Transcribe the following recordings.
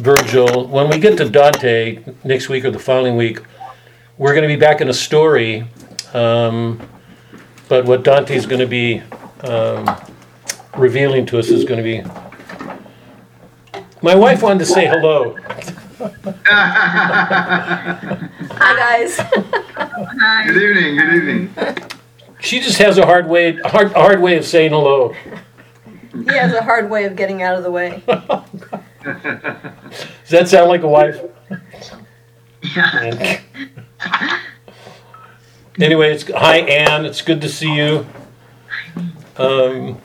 Virgil, when we get to Dante next week or the following week, we're gonna be back in a story. Um, but what Dante is gonna be, um, revealing to us is gonna be. My wife wanted to say hello. Hi, guys. Good evening, good evening. She just has a hard way, a hard, a hard way of saying hello. he has a hard way of getting out of the way. Does that sound like a wife? Yeah. Anyway, it's, hi Ann, it's good to see you. Um,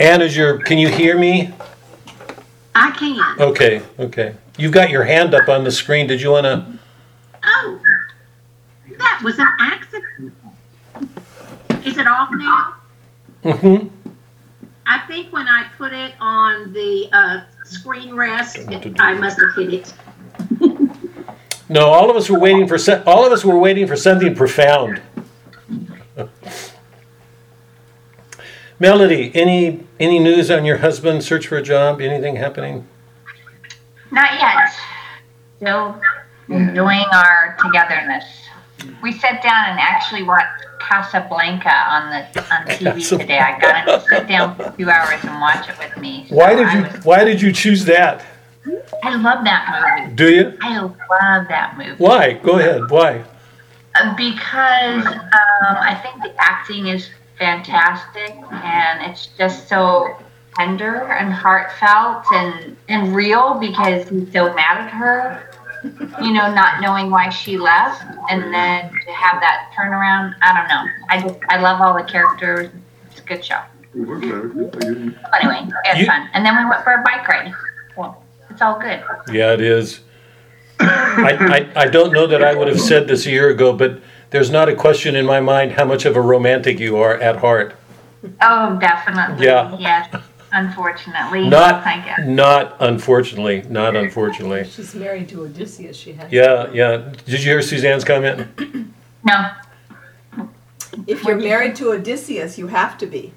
Ann, is your, can you hear me? I can. Okay, okay. You've got your hand up on the screen. Did you wanna, Oh, that was an accident. Is it off now? mm-hmm, I think when I put it on the uh, screen rest, it- I must have hit it. no, all of us were waiting for, se- all of us were waiting for something profound. Melody, any, any news on your husband, search for a job, anything happening? Not yet. Still enjoying our togetherness. We sat down and actually watched Casablanca on the on TV today. I got him to sit down for a few hours and watch it with me. So Why did you, was- why did you choose that? I love that movie. Do you? I love that movie. Why? Go ahead, why? Uh, Because um, I think the acting is fantastic and it's just so tender and heartfelt and, and real because he's so mad at her, you know, not knowing why she left and then to have that turnaround. I don't know. I just, I love all the characters. It's a good show. Anyway, it's You- fun. And then we went for a bike ride. Well, it's all good. Yeah, it is. I, I, I don't know that I would have said this a year ago, but there's not a question in my mind how much of a romantic you are at heart. Oh, definitely. Yeah. Yes. Unfortunately. Not, I guess. not unfortunately, not unfortunately. She's married to Odysseus, she has. Yeah, yeah. Did you hear Suzanne's comment? No, If you're married to Odysseus, you have to be.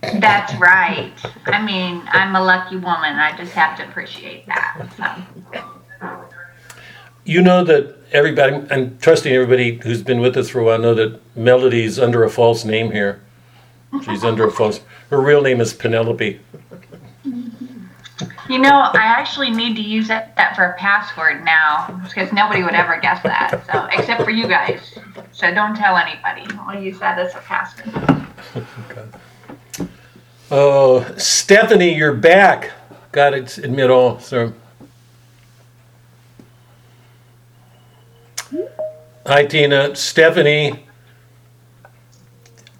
That's right. I mean, I'm a lucky woman. I just have to appreciate that. So. You know that everybody, I'm trusting everybody who's been with us for a while, know that Melody's under a false name here. She's under a false, her real name is Penelope. You know, I actually need to use that, that for a password now because nobody would ever guess that. So, except for you guys. So don't tell anybody. I'll use that as a password. Oh, Stephanie, you're back. Gotta admit all, sir. Hi, Tina. Stephanie.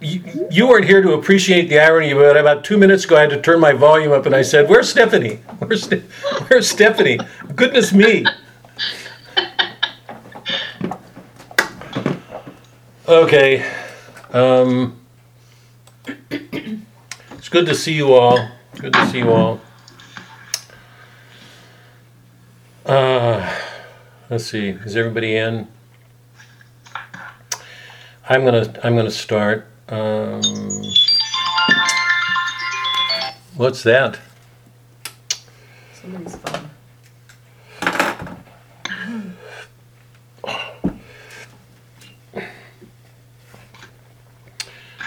You, you weren't here to appreciate the irony, but about two minutes ago, I had to turn my volume up and I said, Where's Stephanie? Where's, Ste- Where's Stephanie? Goodness me. Okay. Um, it's good to see you all. Good to see you all. Uh, let's see. Is everybody in? I'm gonna. I'm gonna start. Um, what's that? Somebody's phone.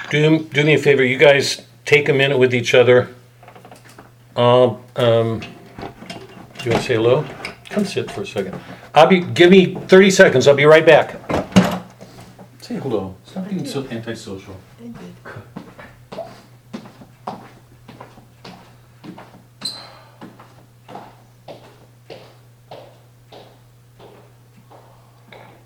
Do do me a favor. You guys take a minute with each other. I'll. Um, do you want to say hello? Come sit for a second. I'll be. Give me 30 seconds. I'll be right back. Say hello. Stop being so antisocial.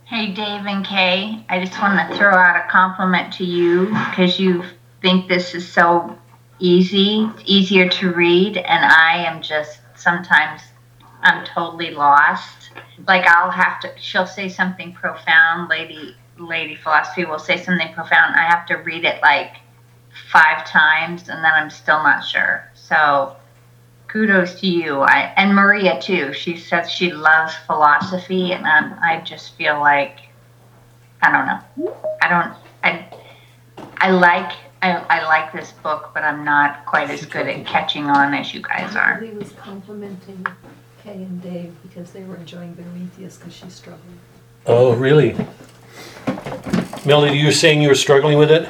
Hey, Dave and Kay, I just want to throw out a compliment to you because you think this is so easy, it's easier to read, and I am just sometimes I'm totally lost. Like I'll have to, she'll say something profound, lady, lady philosophy will say something profound. I have to read it like five times, and then I'm still not sure. So kudos to you I, and maria too she says she loves philosophy and I'm, i just feel like i don't know i don't i i like I, I like this book, but I'm not quite as good at catching on as you guys are. He was complimenting Kay and Dave because they were enjoying Boethius because she's struggling. Oh, really? Melody, you were saying you were struggling with it?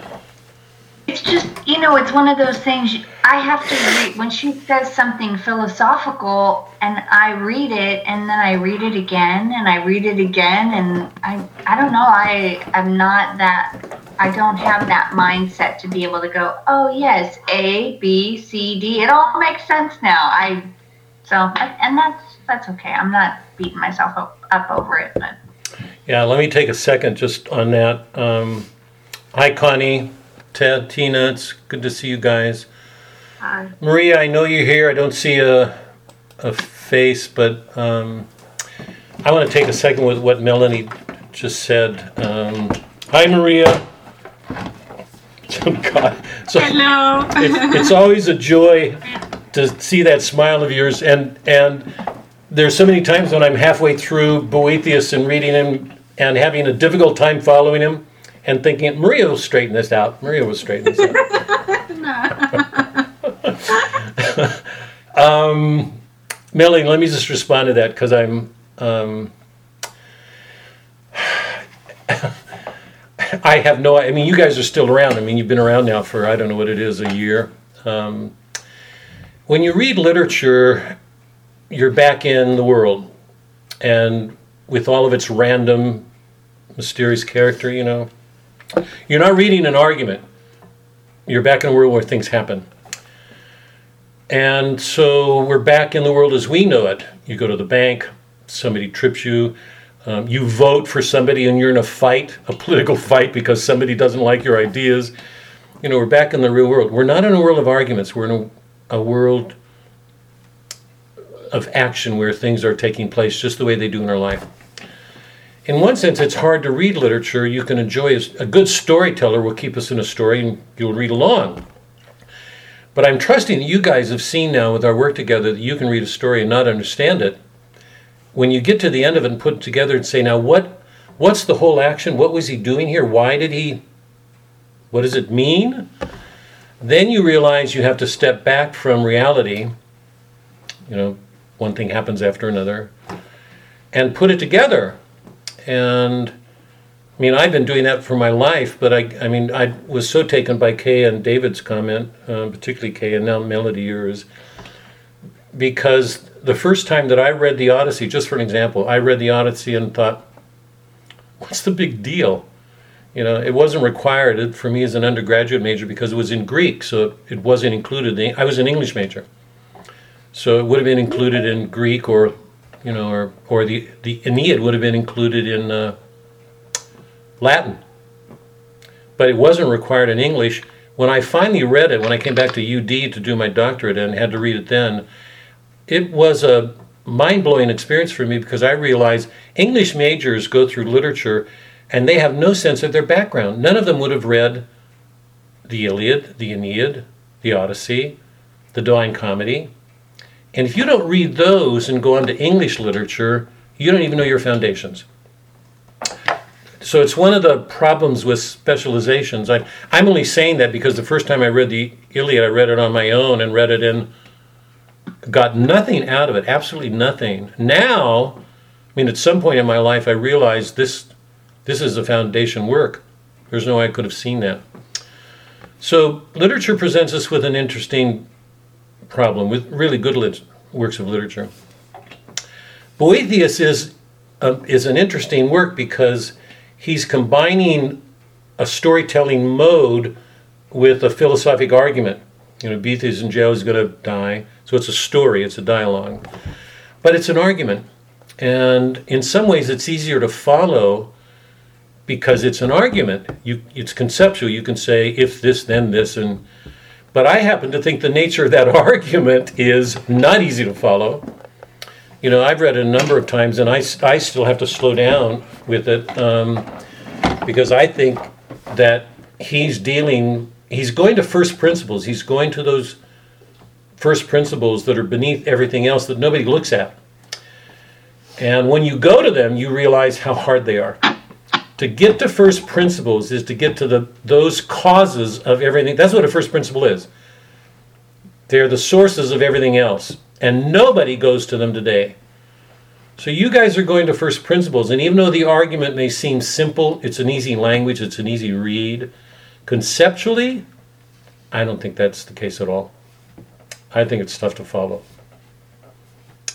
It's just, you know, it's one of those things I have to read. When she says something philosophical and I read it and then I read it again and I read it again and I, I don't know, I am not that, I don't have that mindset to be able to go, oh yes, A, B, C, D. It all makes sense now. I, so, and that's, that's okay. I'm not beating myself up, up over it, but. Yeah, let me take a second just on that. Um, hi, Connie, Ted, Tina. It's good to see you guys. Hi. Maria, I know you're here. I don't see a, a face, but um, I want to take a second with what Melanie just said. Um, hi, Maria. God. So Hello. it's, it's always a joy to see that smile of yours, and and there's so many times when I'm halfway through Boethius and reading him and having a difficult time following him, and thinking Maria will straighten this out. Maria will straighten this out. um, Melanie, let me just respond to that because I'm. Um, I have no. I mean, you guys are still around. I mean, you've been around now for I don't know what it is, a year. Um, when you read literature, you're back in the world, and with all of its random, mysterious character, you know, you're not reading an argument. You're back in a world where things happen. And so we're back in the world as we know it. You go to the bank, somebody trips you, um, you vote for somebody, and you're in a fight, a political fight, because somebody doesn't like your ideas. You know, we're back in the real world. We're not in a world of arguments. We're in a, a world of action where things are taking place just the way they do in our life. In one sense, it's hard to read literature. You can enjoy a, a good storyteller will keep us in a story, and you'll read along. But I'm trusting that you guys have seen now with our work together that you can read a story and not understand it. When you get to the end of it and put it together and say, now what what's the whole action? What was he doing here? Why did he what does it mean? Then you realize you have to step back from reality. You know, one thing happens after another and put it together. And I mean, I've been doing that for my life, but I, I mean, I was so taken by Kay and David's comment, uh, particularly Kay, and now Melody yours, because the first time that I read the Odyssey, just for an example, I read the Odyssey and thought, what's the big deal? You know, it wasn't required for me as an undergraduate major because it was in Greek, so it wasn't included. I was an English major, so it would have been included in Greek, or you know, or or the the Aeneid would have been included in. Uh, Latin. But it wasn't required in English. When I finally read it, when I came back to UD to do my doctorate and had to read it then, it was a mind blowing experience for me because I realized English majors go through literature and they have no sense of their background. None of them would have read the Iliad, the Aeneid, the Odyssey, the Divine Comedy. And if you don't read those and go on to English literature, you don't even know your foundations. So it's one of the problems with specializations. I, I'm only saying that because the first time I read the Iliad, I read it on my own and read it in, got nothing out of it, absolutely nothing. Now, I mean, at some point in my life, I realized this, this is a foundation work. There's no way I could have seen that. So literature presents us with an interesting problem with really good lit- works of literature. Boethius is uh, is an interesting work because he's combining a storytelling mode with a philosophic argument. You know, Boethius in jail is going to die, so it's a story, it's a dialogue, but it's an argument, and in some ways it's easier to follow because it's an argument. You, it's conceptual. You can say if this, then this, and but I happen to think the nature of that argument is not easy to follow. You know, I've read it a number of times, and I, I still have to slow down with it um, because I think that he's dealing, he's going to first principles. He's going to those first principles that are beneath everything else that nobody looks at. And when you go to them, you realize how hard they are. To get to first principles is to get to the those causes of everything. That's what a first principle is. They're the sources of everything else, and nobody goes to them today. So you guys are going to first principles, and even though the argument may seem simple, it's an easy language, it's an easy read. Conceptually, I don't think that's the case at all. I think it's tough to follow.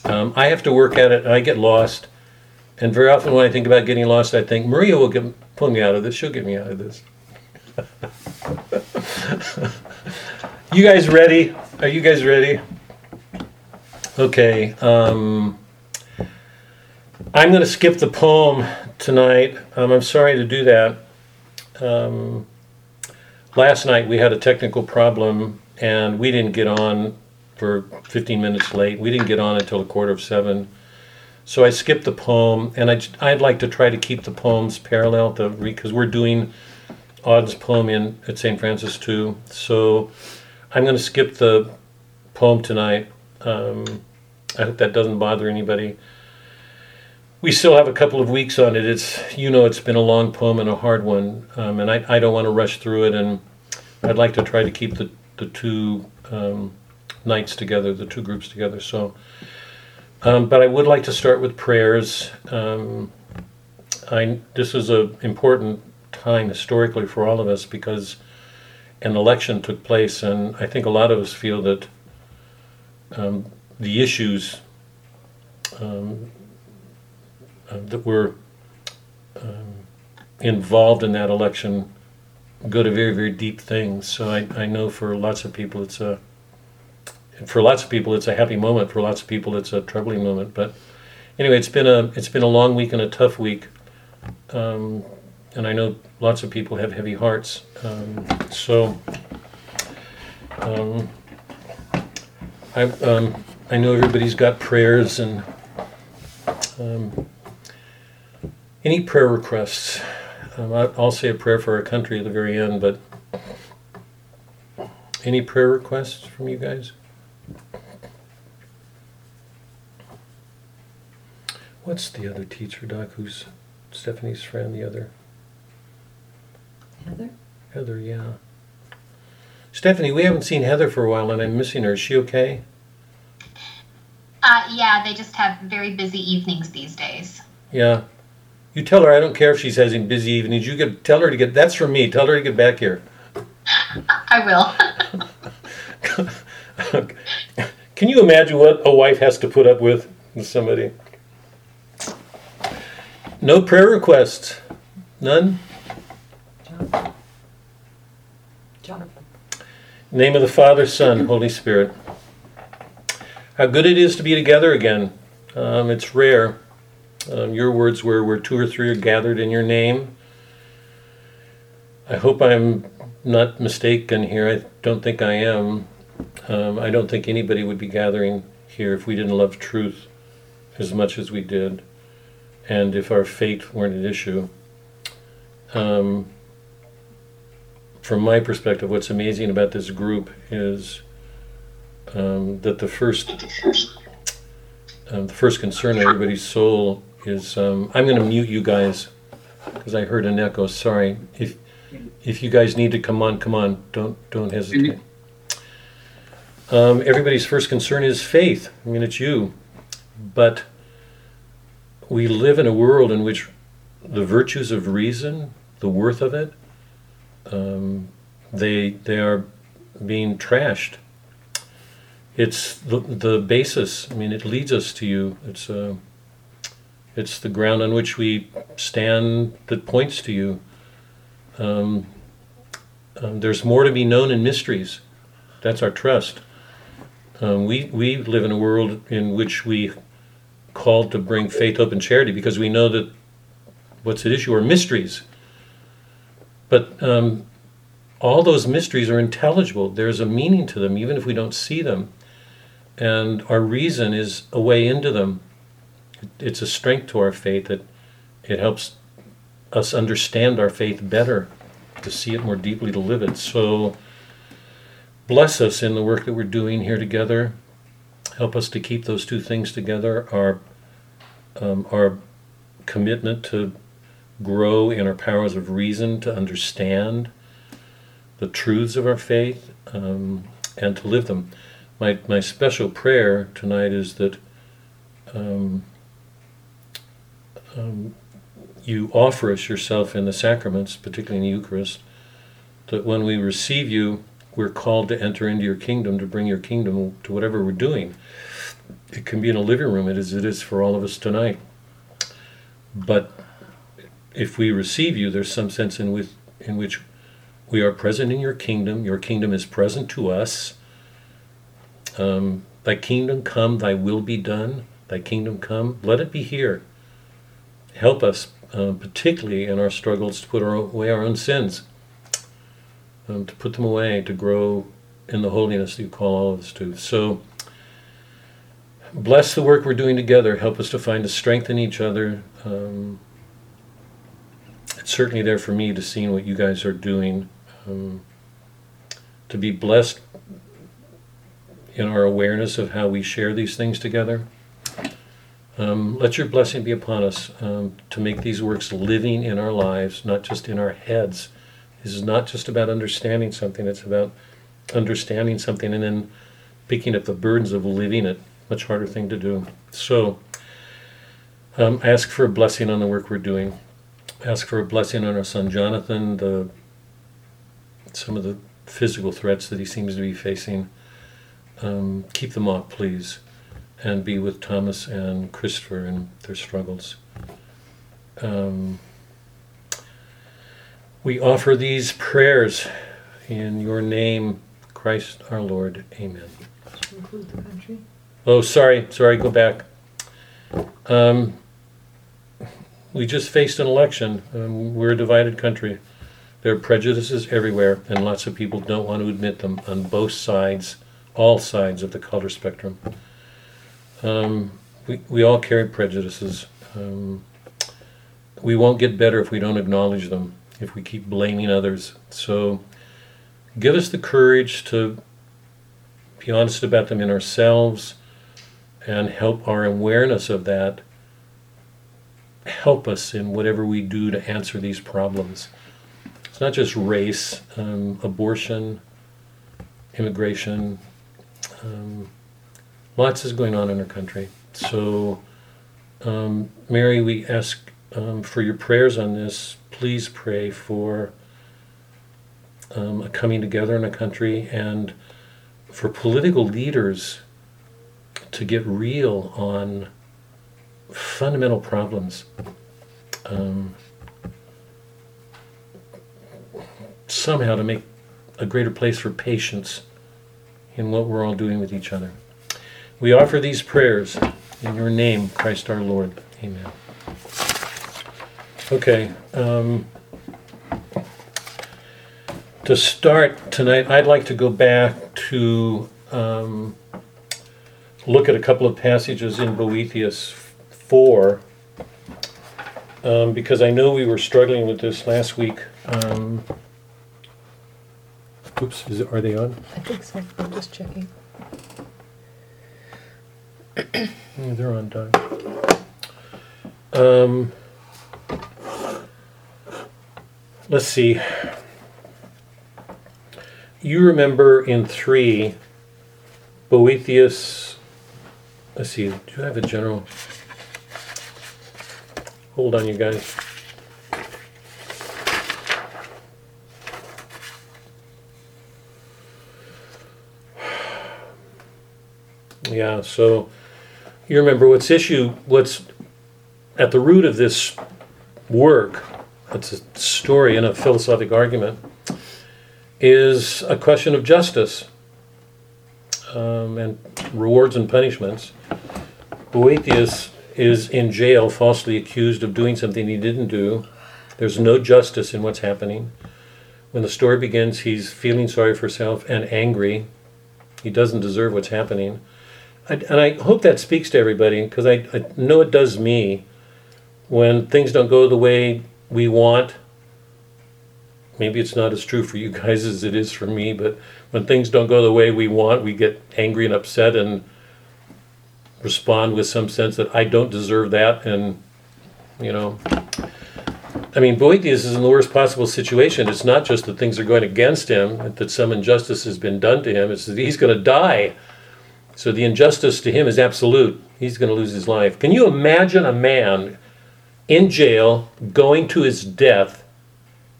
Um, I have to work at it, and I get lost. And very often, when I think about getting lost, I think Maria will get, pull me out of this. She'll get me out of this. you guys ready? Are you guys ready? Okay. Um, I'm going to skip the poem tonight. Um, I'm sorry to do that. Um, last night we had a technical problem and we didn't get on for 15 minutes late. We didn't get on until a quarter of seven. So I skipped the poem, and I, I'd like to try to keep the poems parallel to because we're doing Auden's poem in at St. Francis too. So I'm going to skip the poem tonight. Um, I hope that doesn't bother anybody. We still have a couple of weeks on it. It's you know it's been a long poem and a hard one, um, and I, I don't want to rush through it. And I'd like to try to keep the the two um, nights together, the two groups together. So. Um, but I would like to start with prayers. Um, I, this is an important time historically for all of us because an election took place, and I think a lot of us feel that um, the issues um, uh, that were um, involved in that election go to very, very deep things. So I, I know for lots of people it's a for lots of people it's a happy moment. For lots of people it's a troubling moment. But anyway it's been a it's been a long week and a tough week. Um, and i know lots of people have heavy hearts. Um, so um, I, um, I know everybody's got prayers and um, any prayer requests? Um, i'll say a prayer for our country at the very end but any prayer requests from you guys What's the other teacher, Doc? Who's Stephanie's friend? The other Heather? Heather, yeah. Stephanie, we haven't seen Heather for a while, and I'm missing her. Is she okay? Uh, yeah, they just have very busy evenings these days. Yeah. You tell her I don't care if she's having busy evenings. You get tell her to get. That's from me. Tell her to get back here. I will. Can you imagine what a wife has to put up with with somebody? No prayer requests. None. Jonathan? Jonathan? Name of the Father, Son, Holy Spirit. How good it is to be together again. Um, it's rare. Um, your words were where two or three are gathered in your name. I hope I'm not mistaken here. I don't think I am. Um, I don't think anybody would be gathering here if we didn't love truth as much as we did, and if our fate weren't an issue. Um, from my perspective, what's amazing about this group is um, that the first, um, the first concern of everybody's soul is. Um, I'm going to mute you guys because I heard an echo. Sorry. If if you guys need to come on, come on. Don't don't hesitate. Um, everybody's first concern is faith. I mean, it's you, but we live in a world in which the virtues of reason, the worth of it, um, they they are being trashed. It's the the basis. I mean, it leads us to you. It's uh, it's the ground on which we stand that points to you. Um, um, there's more to be known in mysteries. That's our trust. Um, we we live in a world in which we called to bring faith, hope, and charity because we know that what's at issue are mysteries. But um, all those mysteries are intelligible. There's a meaning to them, even if we don't see them. And our reason is a way into them. It's a strength to our faith that it helps us understand our faith better, to see it more deeply, to live it. So bless us in the work that we're doing here together. Help us to keep those two things together. Our um, our commitment to grow in our powers of reason to understand the truths of our faith um, and to live them. My, my special prayer tonight is that um, um, you offer us yourself in the sacraments, particularly in the Eucharist, that when we receive you, we're called to enter into your kingdom, to bring your kingdom to whatever we're doing. It can be in a living room, it is it is for all of us tonight. But if we receive you, there's some sense in which in which we are present in your kingdom. Your kingdom is present to us. Um, thy kingdom come, thy will be done. Thy kingdom come, let it be here. Help us, um, particularly in our struggles, to put our, away our own sins, um, to put them away, to grow in the holiness that you call all of us to. So, bless the work we're doing together. Help us to find the strength in each other. Um, it's certainly there for me to see what you guys are doing. Um, to be blessed in our awareness of how we share these things together. Um, let your blessing be upon us um, to make these works living in our lives, not just in our heads. This is not just about understanding something, it's about understanding something and then picking up the burdens of living it. Much harder thing to do. So, um, ask for a blessing on the work we're doing. Ask for a blessing on our son Jonathan, the, some of the physical threats that he seems to be facing. Um, keep them off, please and be with Thomas and Christopher in their struggles. Um, we offer these prayers in your name, Christ our Lord. Amen. Include the country. Oh, sorry, sorry, go back. Um, we just faced an election. Um, we're a divided country. There are prejudices everywhere, and lots of people don't want to admit them on both sides, all sides of the color spectrum. Um, we, we all carry prejudices. Um, we won't get better if we don't acknowledge them, if we keep blaming others. So give us the courage to be honest about them in ourselves and help our awareness of that help us in whatever we do to answer these problems. It's not just race, um, abortion, immigration. Um, lots is going on in our country. So, um, Mary, we ask um, for your prayers on this. Please pray for um, a coming together in a country and for political leaders to get real on fundamental problems. Um, somehow to make a greater place for patience in what we're all doing with each other. We offer these prayers in your name, Christ our Lord. Amen. Okay. Um, to start tonight, I'd like to go back to um, look at a couple of passages in Boethius 4, um, because I know we were struggling with this last week. Um, oops, is are they on? I think so. I'm just checking. Yeah, they're on time. Um, let's see. You remember in three, Boethius. Let's see. Do you have a general? Hold on, you guys. Yeah. So you remember what's issue. What's at the root of this work? It's a story and a philosophic argument is a question of justice um, and rewards and punishments. Boethius is in jail falsely accused of doing something he didn't do. There's no justice in what's happening. When the story begins, he's feeling sorry for himself and angry. He doesn't deserve what's happening. I, and I hope that speaks to everybody because I, I know it does me when things don't go the way we want maybe it's not as true for you guys as it is for me, but when things don't go the way we want, we get angry and upset and respond with some sense that I don't deserve that. And, you know, I mean, Boethius is in the worst possible situation. It's not just that things are going against him, that some injustice has been done to him, it's that he's going to die. So the injustice to him is absolute. He's going to lose his life. Can you imagine a man in jail going to his death,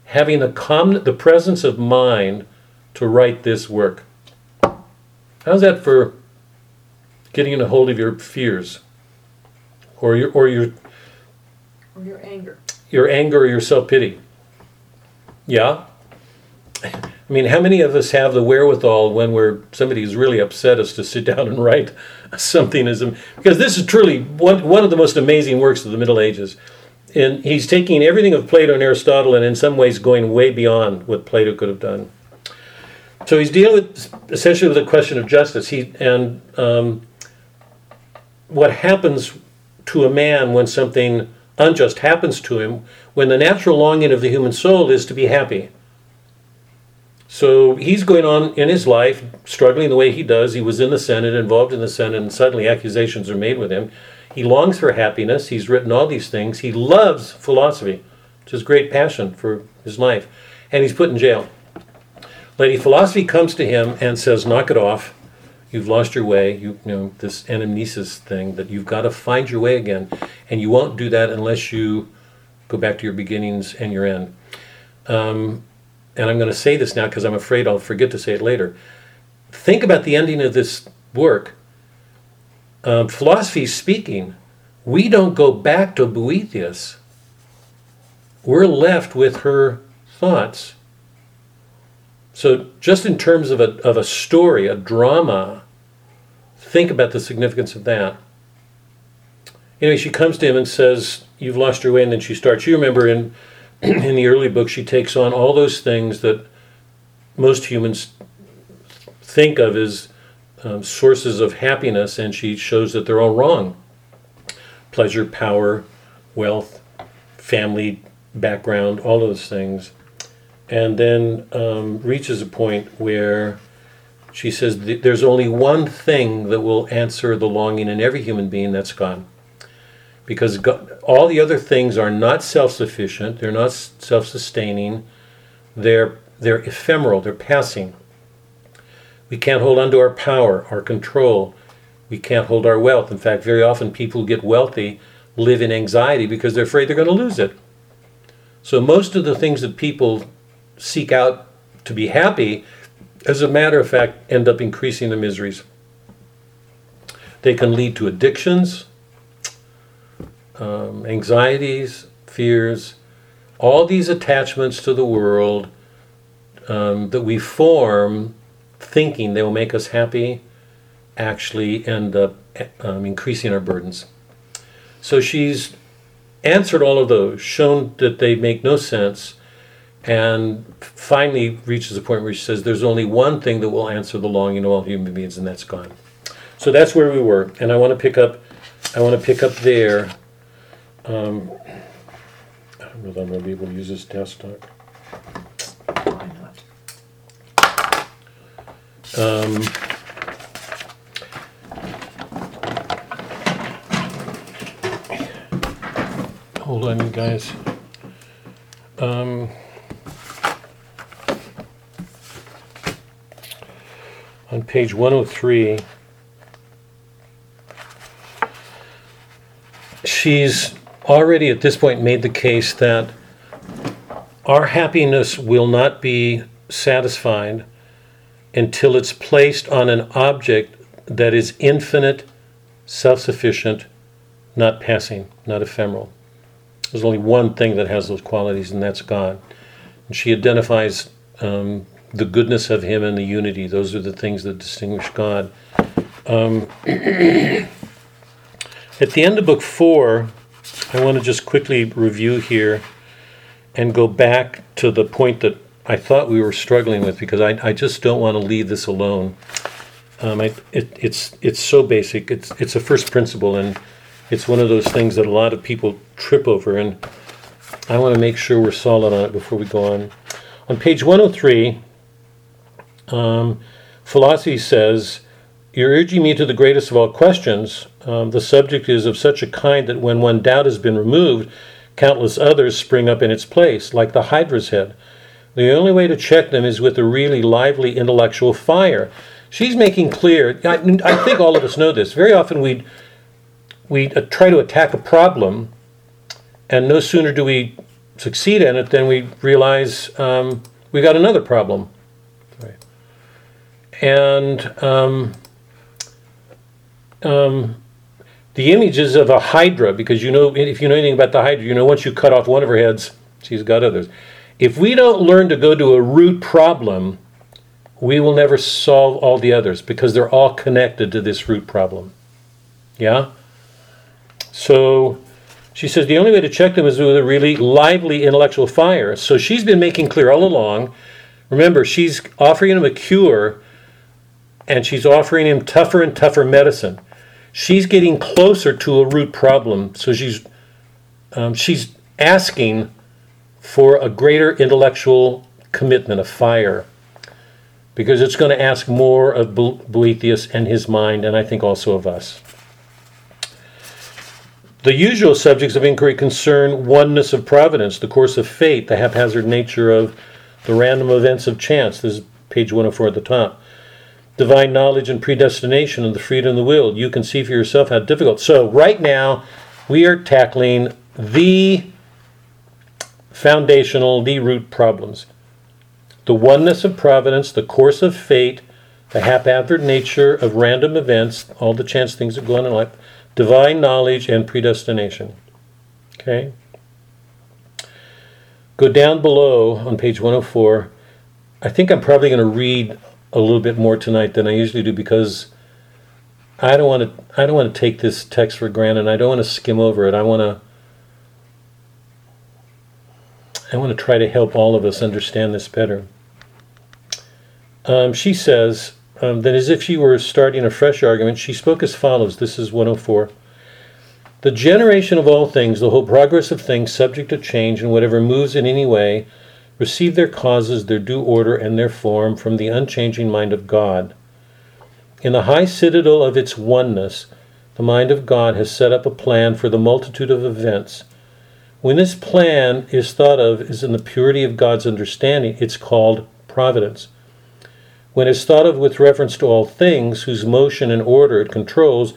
having the, calm, the presence of mind to write this work? How's that for getting a hold of your fears? Or your, or your Or your anger. your anger or your self pity. Yeah? I mean, how many of us have the wherewithal when we're somebody who's really upset us to sit down and write something as because this is truly one, one of the most amazing works of the Middle Ages. And he's taking everything of Plato and Aristotle and in some ways going way beyond what Plato could have done. So he's dealing with essentially with the question of justice. He and um, what happens to a man when something unjust happens to him, when the natural longing of the human soul is to be happy. So he's going on in his life, struggling the way he does. He was in the Senate, involved in the Senate, and suddenly accusations are made with him. He longs for happiness. He's written all these things. He loves philosophy, which is great passion for his life. And he's put in jail. Lady Philosophy comes to him and says, Knock it off. You've lost your way. You, you know, this anamnesis thing that you've got to find your way again. And you won't do that unless you go back to your beginnings and your end. Um, and I'm going to say this now because I'm afraid I'll forget to say it later. Think about the ending of this work. Um, philosophy speaking, we don't go back to Boethius. We're left with her thoughts. So, just in terms of a, of a story, a drama, think about the significance of that. Anyway, she comes to him and says, You've lost your way, and then she starts. You remember in in the early book, she takes on all those things that most humans think of as um, sources of happiness, and she shows that they're all wrong pleasure, power, wealth, family background, all those things. And then um, reaches a point where she says there's only one thing that will answer the longing in every human being that's God. Because God, all the other things are not self-sufficient they're not self-sustaining they're they're ephemeral they're passing. We can't hold on to our power our control. We can't hold our wealth. In fact very often people who get wealthy live in anxiety because they're afraid they're going to lose it. So most of the things that people seek out to be happy as a matter of fact end up increasing the miseries they can lead to addictions um, anxieties, fears, all these attachments to the world um, that we form thinking they will make us happy actually end up um, increasing our burdens. So she's answered all of those, shown that they make no sense, and finally reaches a point where she says there's only one thing that will answer the longing of all human beings, and that's God. So that's where we were, and I want to pick up. I want to pick up there. Um, I don't know if I'm going to be able to use this desktop. Why not? Um, hold on, you guys. Um, on page 103, she's already at this point made the case that our happiness will not be satisfied until it's placed on an object that is infinite, self sufficient, not passing, not ephemeral. There's only one thing that has those qualities, and that's God. And she identifies um, the goodness of Him and the unity. Those are the things that distinguish God. Um, at the end of book four, I want to just quickly review here and go back to the point that I thought we were struggling with because I, I just don't want to leave this alone. Um, I, it, it's it's so basic. It's it's a first principle, and it's one of those things that a lot of people trip over. And I want to make sure we're solid on it before we go on. On page 103, um, philosophy says, "You're urging me to the greatest of all questions. Um, the subject is of such a kind that when one doubt has been removed." countless others spring up in its place, like the Hydra's head. The only way to check them is with a really lively intellectual fire. She's making clear, I, I think all of us know this. Very often we we uh, try to attack a problem, and no sooner do we succeed in it than we realize um, we got another problem. And um, um, the images of a hydra, because you know, if you know anything about the hydra, you know once you cut off one of her heads, she's got others. If we don't learn to go to a root problem, we will never solve all the others because they're all connected to this root problem. Yeah? So she says the only way to check them is with a really lively intellectual fire. So she's been making clear all along. Remember, she's offering him a cure and she's offering him tougher and tougher medicine. She's getting closer to a root problem. So she's um, she's asking for a greater intellectual commitment, a fire, because it's going to ask more of Boethius and his mind, and I think also of us. The usual subjects of inquiry concern oneness of providence, the course of fate, the haphazard nature of the random events of chance. This is page 104 at the top. Divine knowledge and predestination and the freedom of the will. You can see for yourself how difficult. So, right now, we are tackling the foundational, the root problems the oneness of providence, the course of fate, the haphazard nature of random events, all the chance things that go on in life, divine knowledge, and predestination. Okay? Go down below on page 104. I think I'm probably going to read a little bit more tonight than I usually do because I don't want to I don't want to take this text for granted. I don't want to skim over it. I want to I want to try to help all of us understand this better. Um, she says um, that as if she were starting a fresh argument, she spoke as follows. This is 104. The generation of all things, the whole progress of things subject to change, and whatever moves in any way, receive their causes, their due order, and their form from the unchanging mind of God. In the high citadel of its oneness, the mind of God has set up a plan for the multitude of events. When this plan is thought of as in the purity of God's understanding, it's called providence. When it's thought of with reference to all things whose motion and order it controls,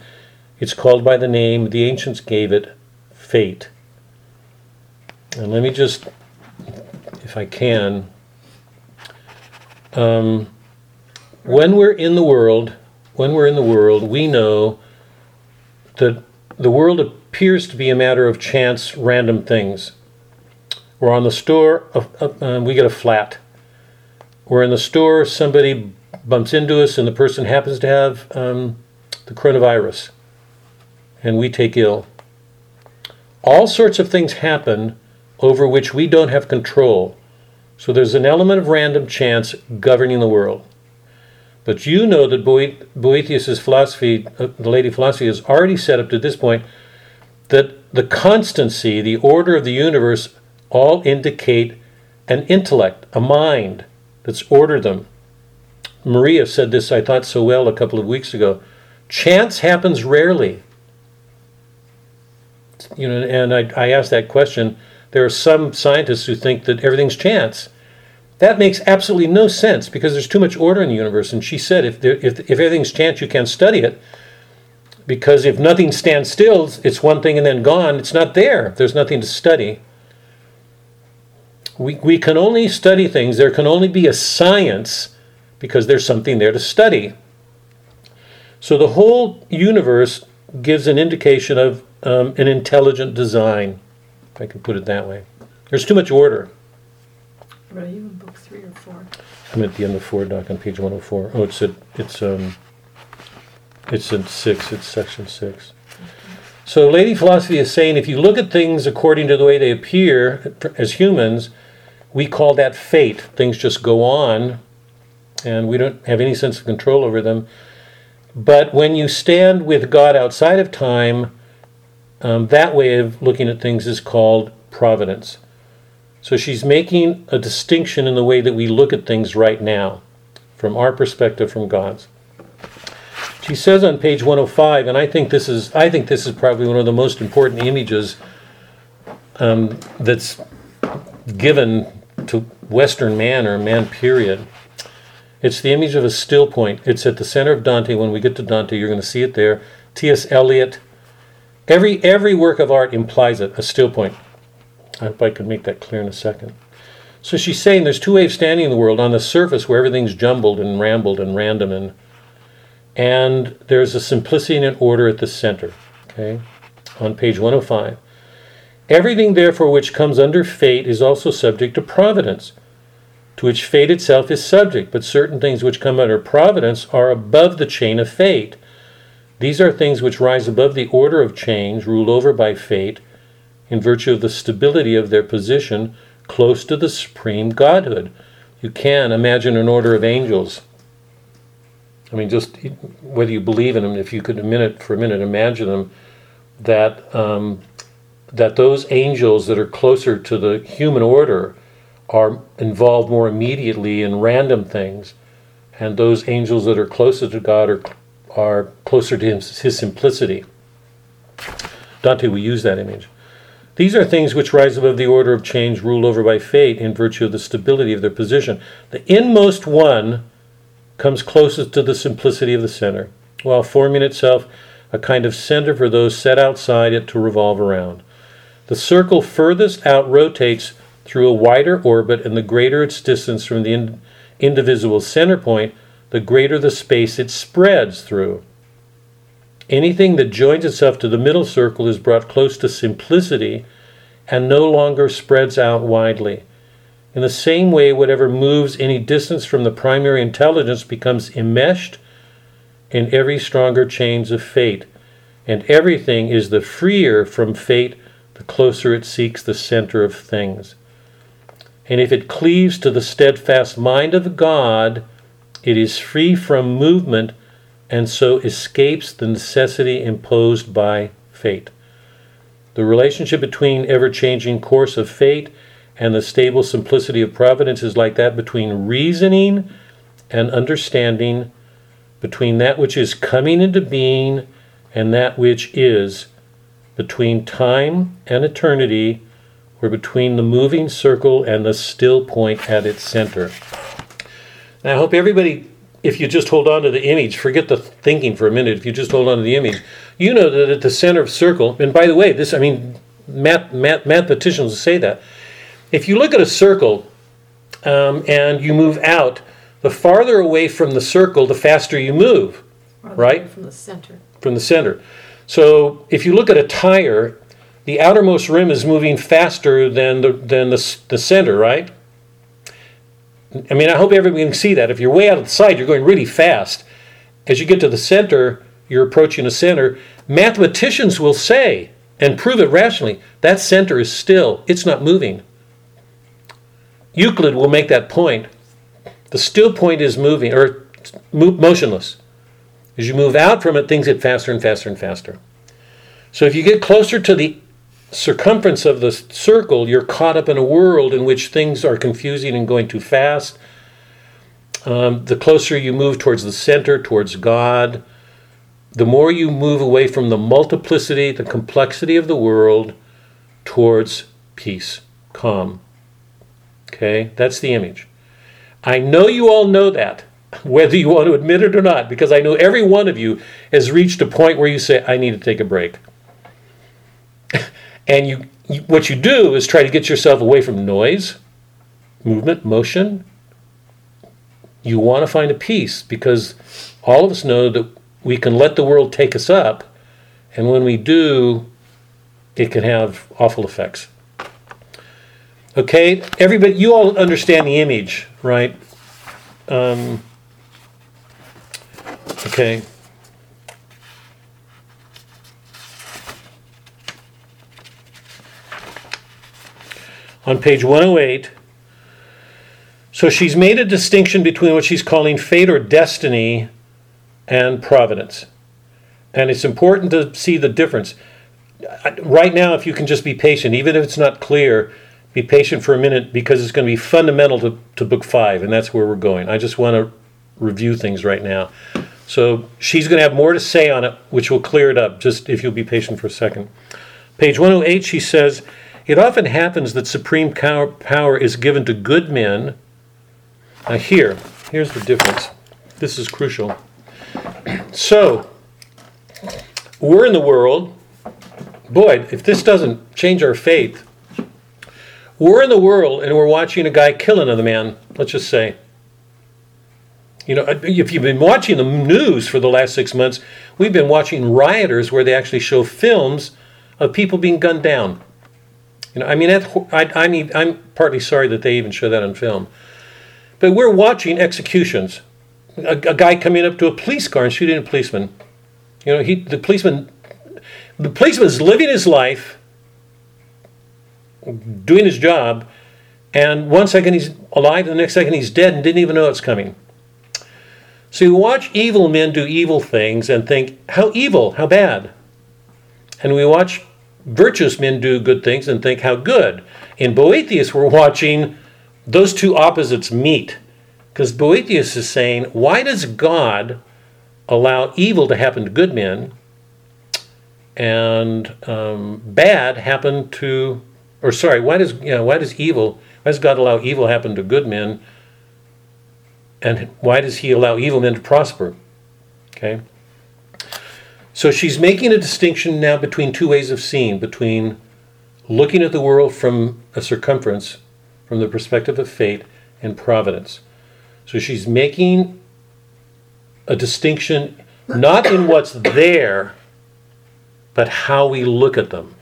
it's called by the name the ancients gave it fate. And let me just, if I can, um, when we're in the world, when we're in the world, we know that the world appears to be a matter of chance, random things. We're on the store, uh, uh, we get a flat we're in the store, somebody bumps into us, and the person happens to have um, the coronavirus, and we take ill. All sorts of things happen over which we don't have control. So there's an element of random chance governing the world. But you know that Boethius's philosophy, uh, the lady philosophy, has already set up to this point that the constancy, the order of the universe, all indicate an intellect, a mind Let's order them. Maria said this, I thought, so well a couple of weeks ago. Chance happens rarely. You know, and I, I asked that question. There are some scientists who think that everything's chance. That makes absolutely no sense because there's too much order in the universe. And she said, if, there, if, if everything's chance, you can't study it. Because if nothing stands still, it's one thing and then gone. It's not there. There's nothing to study we, we can only study things, there can only be a science because there's something there to study. So the whole universe gives an indication of um, an intelligent design, if I can put it that way. There's too much order. Are you in book three or four? I'm at the end of four, doc, on page 104. Oh, it's at, it's, um, it's in six, it's section six. So Lady Philosophy is saying if you look at things according to the way they appear as humans, we call that fate. Things just go on, and we don't have any sense of control over them. But when you stand with God outside of time, um, that way of looking at things is called providence. So she's making a distinction in the way that we look at things right now, from our perspective, from God's. She says on page 105, and I think this is I think this is probably one of the most important images um, that's given to Western man or man period. It's the image of a still point. It's at the center of Dante. When we get to Dante, you're going to see it there. T.S. Eliot. Every every work of art implies it, a still point. I hope I can make that clear in a second. So she's saying there's two ways standing in the world on the surface where everything's jumbled and rambled and random and and there's a simplicity and an order at the center. Okay, on page 105. Everything, therefore, which comes under fate is also subject to providence, to which fate itself is subject, but certain things which come under providence are above the chain of fate. These are things which rise above the order of change, ruled over by fate, in virtue of the stability of their position close to the supreme Godhood. You can imagine an order of angels. I mean, just whether you believe in them, if you could a minute for a minute imagine them, that um, that those angels that are closer to the human order are involved more immediately in random things, and those angels that are closer to God are are closer to his, simplicity. Dante will use that image. These are things which rise above the order of change ruled over by fate in virtue of the stability of their position. The inmost one comes closest to the simplicity of the center, while forming itself a kind of center for those set outside it to revolve around. The circle furthest out rotates through a wider orbit, and the greater its distance from the in- indivisible center point, the greater the space it spreads through. Anything that joins itself to the middle circle is brought close to simplicity and no longer spreads out widely. In the same way, whatever moves any distance from the primary intelligence becomes enmeshed in every stronger chains of fate, and everything is the freer from fate the closer it seeks the center of things. And if it cleaves to the steadfast mind of God, it is free from movement and so escapes the necessity imposed by fate. The relationship between ever changing course of fate and the stable simplicity of providence is like that between reasoning and understanding, between that which is coming into being and that which is, between time and eternity, or between the moving circle and the still point at its center. Now, I hope everybody, if you just hold on to the image, forget the thinking for a minute, if you just hold on to the image, you know that at the center of circle, and by the way, this, I mean, math, math, mathematicians say that. If you look at a circle um, and you move out, the farther away from the circle, the faster you move, Rather Right. From the center. from the center. So if you look at a tire, the outermost rim is moving faster than the, than the, the center, right? I mean, I hope everybody can see that. If you're way out of the side, you're going really fast. As you get to the center, you're approaching the center. Mathematicians will say, and prove it rationally, that center is still, it's not moving. Euclid will make that point. The still point is moving, or mo- motionless. As you move out from it, things get faster and faster and faster. So if you get closer to the circumference of the circle, you're caught up in a world in which things are confusing and going too fast. Um, the closer you move towards the center, towards God, the more you move away from the multiplicity, the complexity of the world, towards peace, calm. Okay, that's the image. I know you all know that, whether you want to admit it or not, because I know every one of you has reached a point where you say, I need to take a break. and you, you, what you do is try to get yourself away from noise, movement, motion. You want to find a peace because all of us know that we can let the world take us up, and when we do, it can have awful effects. Okay, everybody, you all understand the image, right? Um, okay. On page 108, so she's made a distinction between what she's calling fate or destiny and providence. And it's important to see the difference. Right now, if you can just be patient, even if it's not clear, be patient for a minute because it's going to be fundamental to, to book five, and that's where we're going. I just want to review things right now. So she's going to have more to say on it, which will clear it up, just if you'll be patient for a second. Page 108, she says, It often happens that supreme power is given to good men. Now, here, here's the difference. This is crucial. So, we're in the world. Boy, if this doesn't change our faith, we're in the world and we're watching a guy kill another man, let's just say. You know, uh, if you've been watching the news for the last six months, we've been watching rioters where they actually show films of people being gunned down. You know, I mean, that, I, I mean, I'm partly sorry that they even show that on film. But we're watching executions. A, a guy coming up to a police car and shooting a policeman. You know, he, the policeman, the policeman's living his life, doing his job, and one second he's alive, and the next second he's dead and didn't even know it's coming. So you watch evil men do evil things and think, how evil, how bad. And we watch virtuous men do good things and think, how good. In Boethius, we're watching those two opposites meet. Because Boethius is saying, why does God allow evil to happen to good men and um, bad happen to, or sorry, why does, you know, why does evil, why does God allow evil happen to good men and why does he allow evil men to prosper? Okay. So she's making a distinction now between two ways of seeing, between looking at the world from a circumference, from the perspective of fate and providence. So she's making a distinction not in what's there, but how we look at them.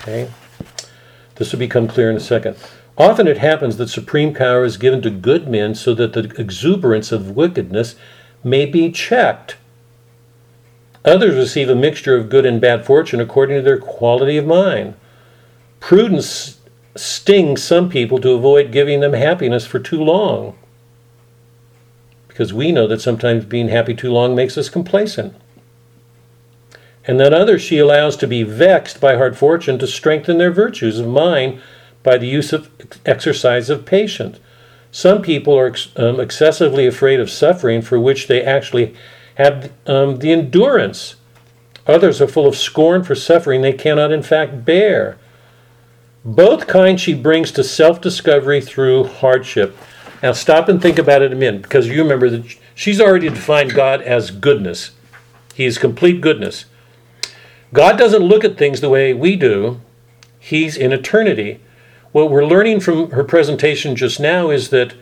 Okay? This will become clear in a second. Often it happens that supreme power is given to good men so that the exuberance of wickedness may be checked. Others receive a mixture of good and bad fortune according to their quality of mind. Providence stings some people to avoid giving them happiness for too long. Because we know that sometimes being happy too long makes us complacent. And then others she allows to be vexed by hard fortune to strengthen their virtues of mind by the use of exercise of patience. Some people are um, excessively afraid of suffering for which they actually have um, the endurance. Others are full of scorn for suffering they cannot, in fact, bear. Both kinds she brings to self discovery through hardship. Now, stop and think about it a minute, because you remember that she's already defined God as goodness. He is complete goodness. God doesn't look at things the way we do, He's in eternity. What we're learning from her presentation just now is that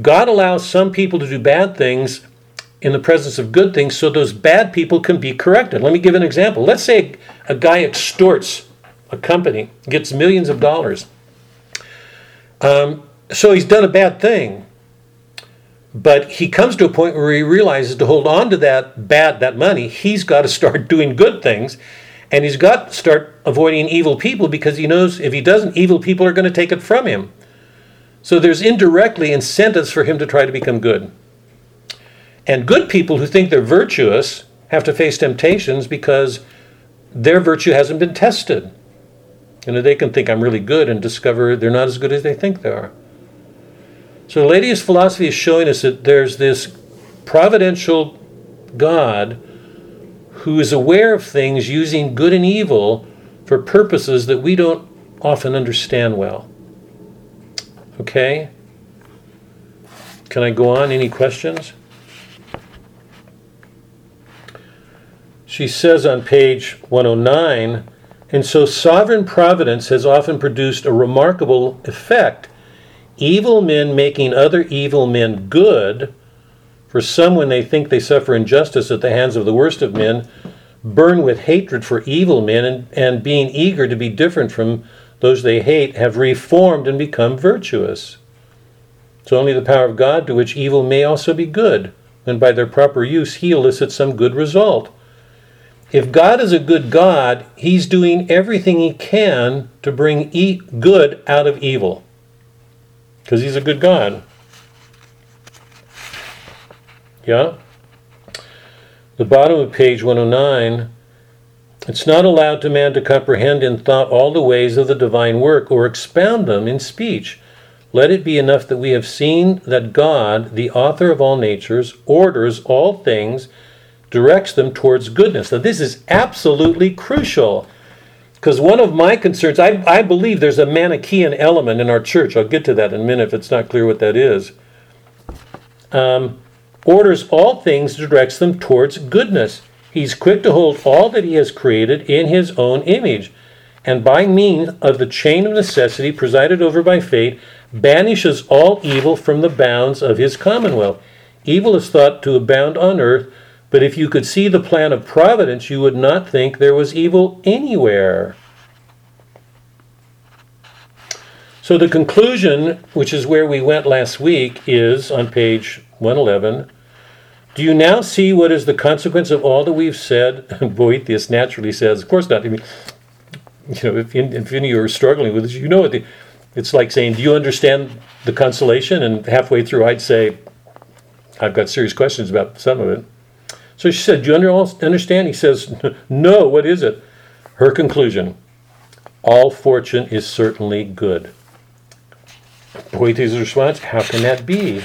God allows some people to do bad things in the presence of good things so those bad people can be corrected. Let me give an example. Let's say a guy extorts a company, gets millions of dollars. Um, so he's done a bad thing. But he comes to a point where he realizes to hold on to that bad that money, he's got to start doing good things. And he's got to start avoiding evil people because he knows if he doesn't, evil people are going to take it from him. So there's indirectly incentives for him to try to become good. And good people who think they're virtuous have to face temptations because their virtue hasn't been tested. You know, they can think I'm really good and discover they're not as good as they think they are. So Lady's philosophy is showing us that there's this providential God who is aware of things using good and evil for purposes that we don't often understand well. Okay? Can I go on? Any questions? She says on page 109 and so sovereign providence has often produced a remarkable effect. Evil men making other evil men good for some, when they think they suffer injustice at the hands of the worst of men, burn with hatred for evil men and, and being eager to be different from those they hate, have reformed and become virtuous. So only the power of God to which evil may also be good, when by their proper use he elicits some good result. If God is a good God, he's doing everything he can to bring e- good out of evil. Because he's a good God. Yeah? The bottom of page 109 it's not allowed to man to comprehend in thought all the ways of the divine work or expound them in speech. Let it be enough that we have seen that God, the author of all natures, orders all things, directs them towards goodness. Now, this is absolutely crucial. Because one of my concerns, I, I believe there's a Manichaean element in our church. I'll get to that in a minute if it's not clear what that is. Um, orders all things, directs them towards goodness. He's quick to hold all that he has created in his own image, and by means of the chain of necessity presided over by fate, banishes all evil from the bounds of his commonwealth. Evil is thought to abound on earth, but if you could see the plan of providence, you would not think there was evil anywhere. So the conclusion, which is where we went last week, is on page 111. Do you now see what is the consequence of all that we've said? Boethius naturally says, of course not. I mean, you know, if, if any of you are struggling with this, you know what it's like saying, do you understand the consolation? And halfway through, I'd say, I've got serious questions about some of it. So she said, Do you understand? He says, No, what is it? Her conclusion All fortune is certainly good. Boethius' response, How can that be?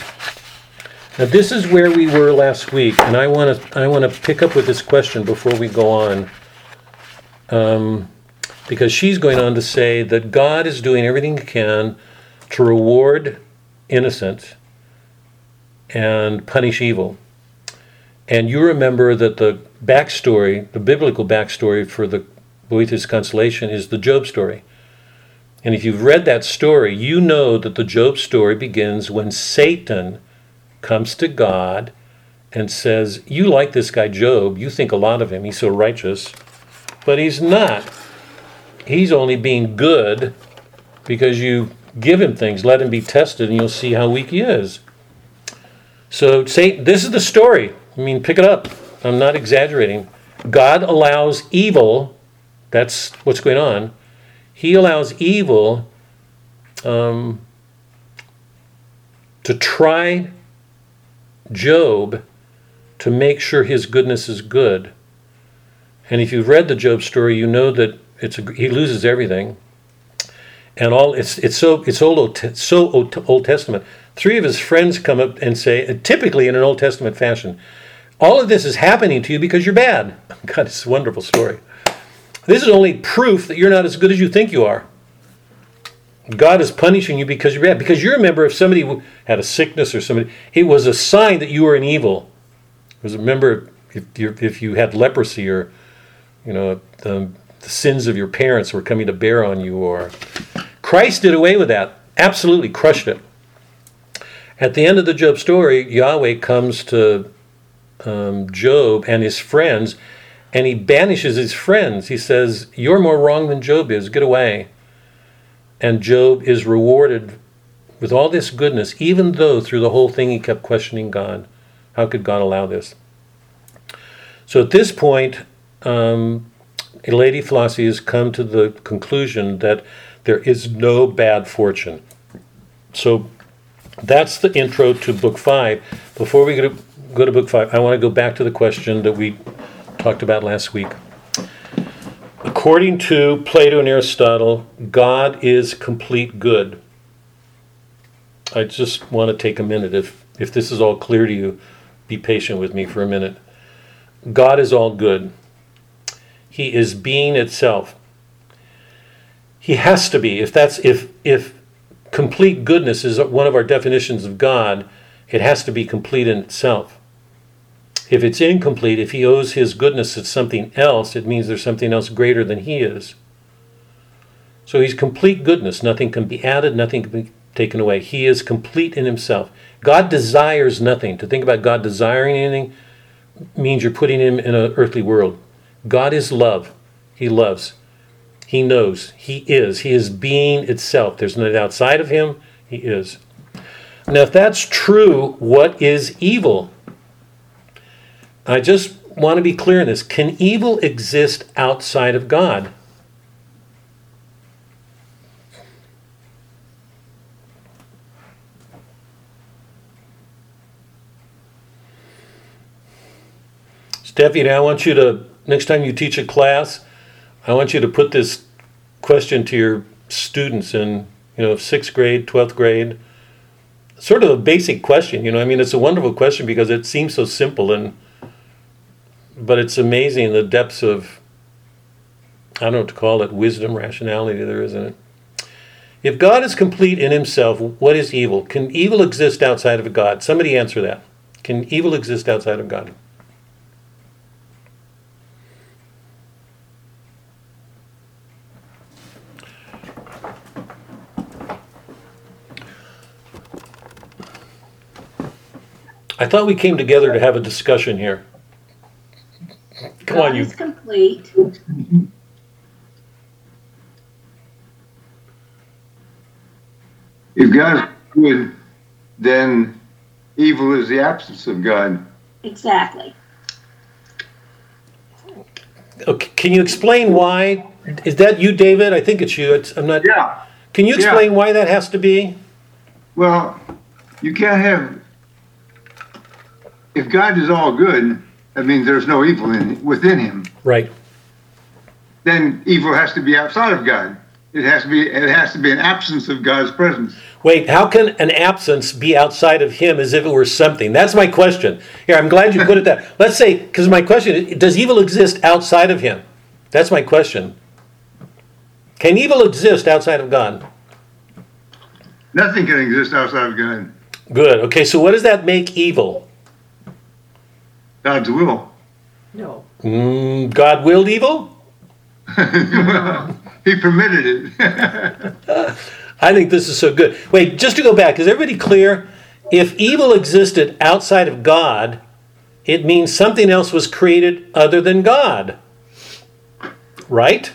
Now, this is where we were last week, and I want to I want to pick up with this question before we go on. Um, because she's going on to say that God is doing everything he can to reward innocence and punish evil. And you remember that the backstory, the biblical backstory for the Boethius consolation is the Job story. And if you've read that story, you know that the Job story begins when Satan comes to God and says, You like this guy Job, you think a lot of him, he's so righteous, but he's not. He's only being good because you give him things, let him be tested, and you'll see how weak he is. So, Satan, this is the story. I mean, pick it up. I'm not exaggerating. God allows evil, that's what's going on. He allows evil um, to try Job to make sure his goodness is good. And if you've read the Job story, you know that it's a, he loses everything, and all it's it's so it's old so Old Testament. Three of his friends come up and say, typically in an Old Testament fashion, all of this is happening to you because you're bad. God, it's a wonderful story. This is only proof that you're not as good as you think you are. God is punishing you because you're bad. Because you remember if somebody had a sickness or somebody, it was a sign that you were an evil. It was remember if if you had leprosy or you know the, the sins of your parents were coming to bear on you or Christ did away with that. Absolutely crushed it. At the end of the Job story, Yahweh comes to um, Job and his friends, and he banishes his friends. He says, You're more wrong than Job is. Get away. And Job is rewarded with all this goodness, even though through the whole thing he kept questioning God. How could God allow this? So at this point, um, Lady Philosophy has come to the conclusion that there is no bad fortune. So that's the intro to book five. Before we go to, book five, I want to go back to the question that we talked about last week. According to Plato and Aristotle, God is complete good. I just want to take a minute. If, if this is all clear to you, be patient with me for a minute. God is all good. He is being itself. He has to be. If that's if if complete goodness is one of our definitions of God, it has to be complete in itself. If it's incomplete, if he owes his goodness to something else, it means there's something else greater than he is. So he's complete goodness. Nothing can be added, nothing can be taken away. He is complete in himself. God desires nothing. To think about God desiring anything means you're putting him in an earthly world. God is love. He loves. He knows. He is. He is being itself. There's nothing outside of him. He is. Now, if that's true, what is evil? I just want to be clear in this. Can evil exist outside of God? Stephanie, I want you to, next time you teach a class, I want you to put this question to your students in, you know, sixth grade, 12th grade. Sort of a basic question, you know. I mean, it's a wonderful question because it seems so simple and but it's amazing the depths of I don't know what to call it, wisdom, rationality there, isn't it? If God is complete in himself, what is evil? Can evil exist outside of God? Somebody answer that. Can evil exist outside of God? I thought we came together to have a discussion here. Come on, you. is complete. If God is good, then evil is the absence of God. Exactly. Okay, can you explain why? Is that you, David? I think it's you. It's, I'm not. Yeah. Can you explain why that has to be? Well, you can't have. If God is all good, that means there's no evil in within Him. Right. Then evil has to be outside of God. It has to be. It has to be an absence of God's presence. Wait, how can an absence be outside of him as if it were something? That's my question. Here, I'm glad you put it that. Let's say, because my question is, does evil exist outside of him? That's my question. Can evil exist outside of God? Nothing can exist outside of God. Good. Okay, so what does that make evil? God's will. No. Mm, God willed evil? he permitted it. I think this is so good. Wait, just to go back, is everybody clear? If evil existed outside of God, it means something else was created other than God. Right?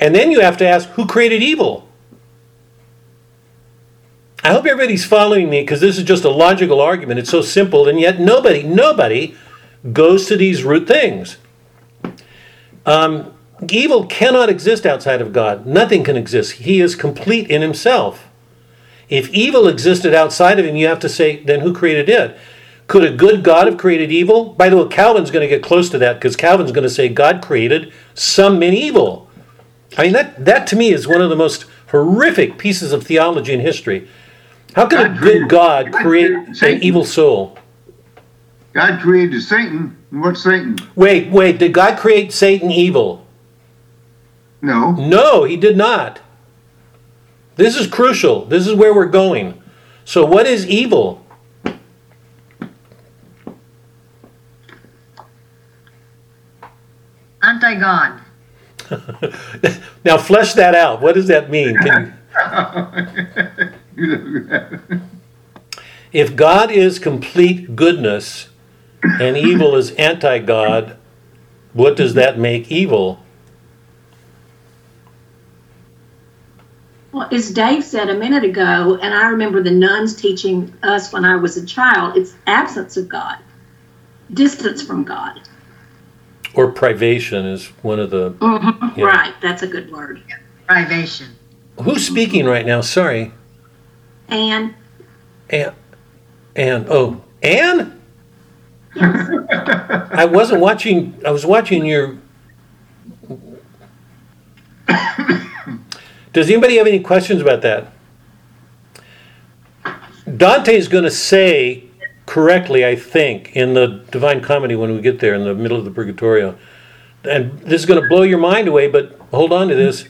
And then you have to ask who created evil? I hope everybody's following me because this is just a logical argument. It's so simple, and yet nobody, nobody goes to these root things. Um, evil cannot exist outside of God. Nothing can exist. He is complete in himself. If evil existed outside of him, you have to say, then who created it? Could a good God have created evil? By the way, Calvin's going to get close to that because Calvin's going to say God created some men evil. I mean, that, that to me is one of the most horrific pieces of theology in history. How could a good God God create an evil soul? God created Satan. and What's Satan? Wait, wait, did God create Satan evil? No. No, he did not. This is crucial. This is where we're going. So, what is evil? Anti-God. now, flesh that out. What does that mean? Can you, if God is complete goodness and evil is anti God, what does that make evil? Well, as Dave said a minute ago, and I remember the nuns teaching us when I was a child, it's absence of God, distance from God. Or privation is one of the. Mhm, Yeah. Right, that's a good word. Privation. Who's speaking right now? Sorry. Anne. Anne. Anne. Oh, Anne? I wasn't watching. I was watching your. Does anybody have any questions about that? Dante is going to say correctly, I think, in the Divine Comedy when we get there in the middle of the Purgatorio. And this is going to blow your mind away, but hold on to this.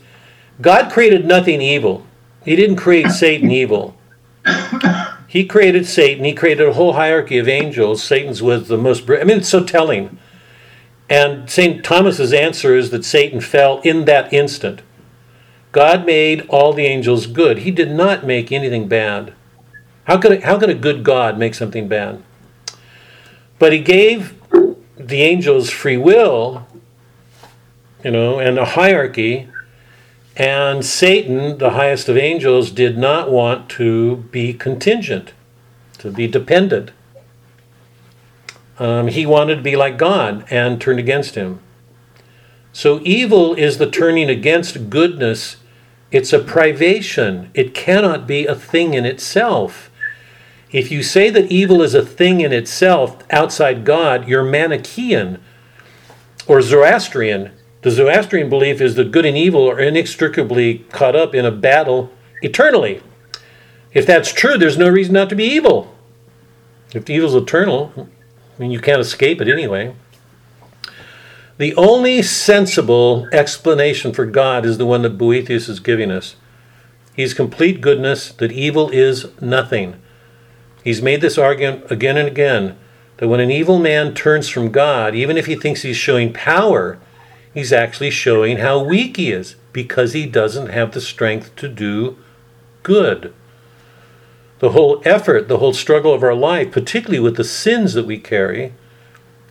God created nothing evil. He didn't create Satan evil. He created Satan. He created a whole hierarchy of angels. Satan's was the most. I mean, it's so telling. And St. Thomas's answer is that Satan fell in that instant. God made all the angels good. He did not make anything bad. How could, how could a good God make something bad? But he gave the angels free will, you know, and a hierarchy. And Satan, the highest of angels, did not want to be contingent, to be dependent. Um, he wanted to be like God and turned against him. So evil is the turning against goodness. It's a privation. It cannot be a thing in itself. If you say that evil is a thing in itself outside God, you're Manichaean or Zoroastrian. The Zoroastrian belief is that good and evil are inextricably caught up in a battle eternally. If that's true, there's no reason not to be evil. If evil's eternal, I mean, you can't escape it anyway. The only sensible explanation for God is the one that Boethius is giving us. He's complete goodness, that evil is nothing. He's made this argument again and again that when an evil man turns from God, even if he thinks he's showing power, he's actually showing how weak he is because he doesn't have the strength to do good. The whole effort, the whole struggle of our life, particularly with the sins that we carry,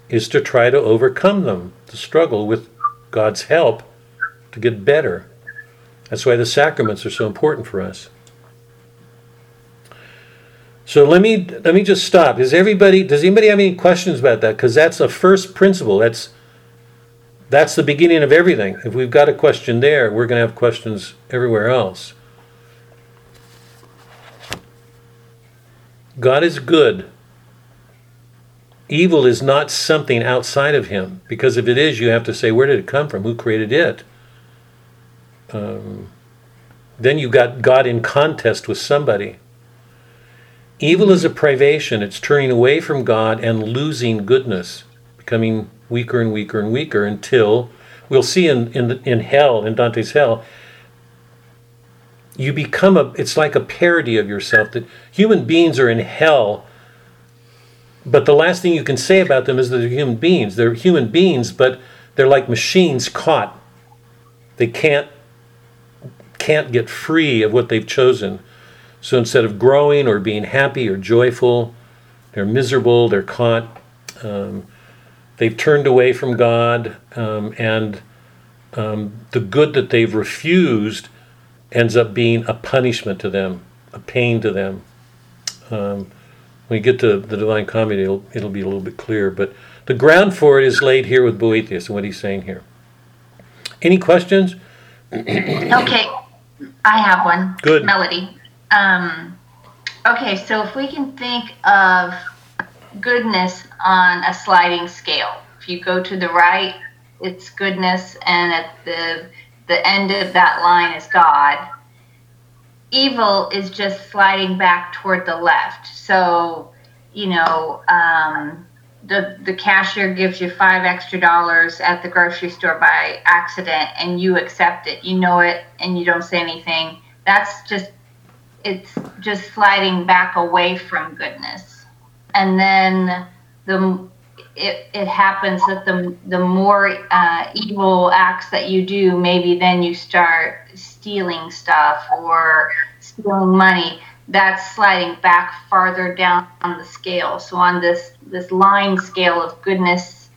is to try to overcome them, to struggle with God's help to get better. That's why the sacraments are so important for us. So let me let me just stop. Is everybody does anybody have any questions about that? Because that's a first principle. That's that's the beginning of everything. If we've got a question there, we're going to have questions everywhere else. God is good. Evil is not something outside of him, because if it is, you have to say, where did it come from? Who created it? Um, then you've got God in contest with somebody. Evil is a privation, it's turning away from God and losing goodness, becoming weaker and weaker and weaker until we'll see in, in, in hell, in Dante's hell, you become a it's like a parody of yourself that human beings are in hell but the last thing you can say about them is that they're human beings. They're human beings but they're like machines caught. They can't can't get free of what they've chosen. So instead of growing or being happy or joyful they're miserable they're caught. Um, they've turned away from god um, and um, the good that they've refused ends up being a punishment to them, a pain to them. Um, when you get to the Divine Comedy, it'll, it'll be a little bit clearer. But the ground for it is laid here with Boethius and what he's saying here. Any questions? Okay, I have one. Good. Melody. Um, okay, so if we can think of goodness on a sliding scale, if you go to the right, it's goodness, and at the the end of that line is God. Evil is just sliding back toward the left. So, you know, um, the the cashier gives you five extra dollars at the grocery store by accident, and you accept it. You know it, and you don't say anything. That's just it's just sliding back away from goodness. And then the it, it happens that the the more uh, evil acts that you do, maybe then you start stealing stuff or stealing money. That's sliding back farther down on the scale. So on this this line scale of goodness,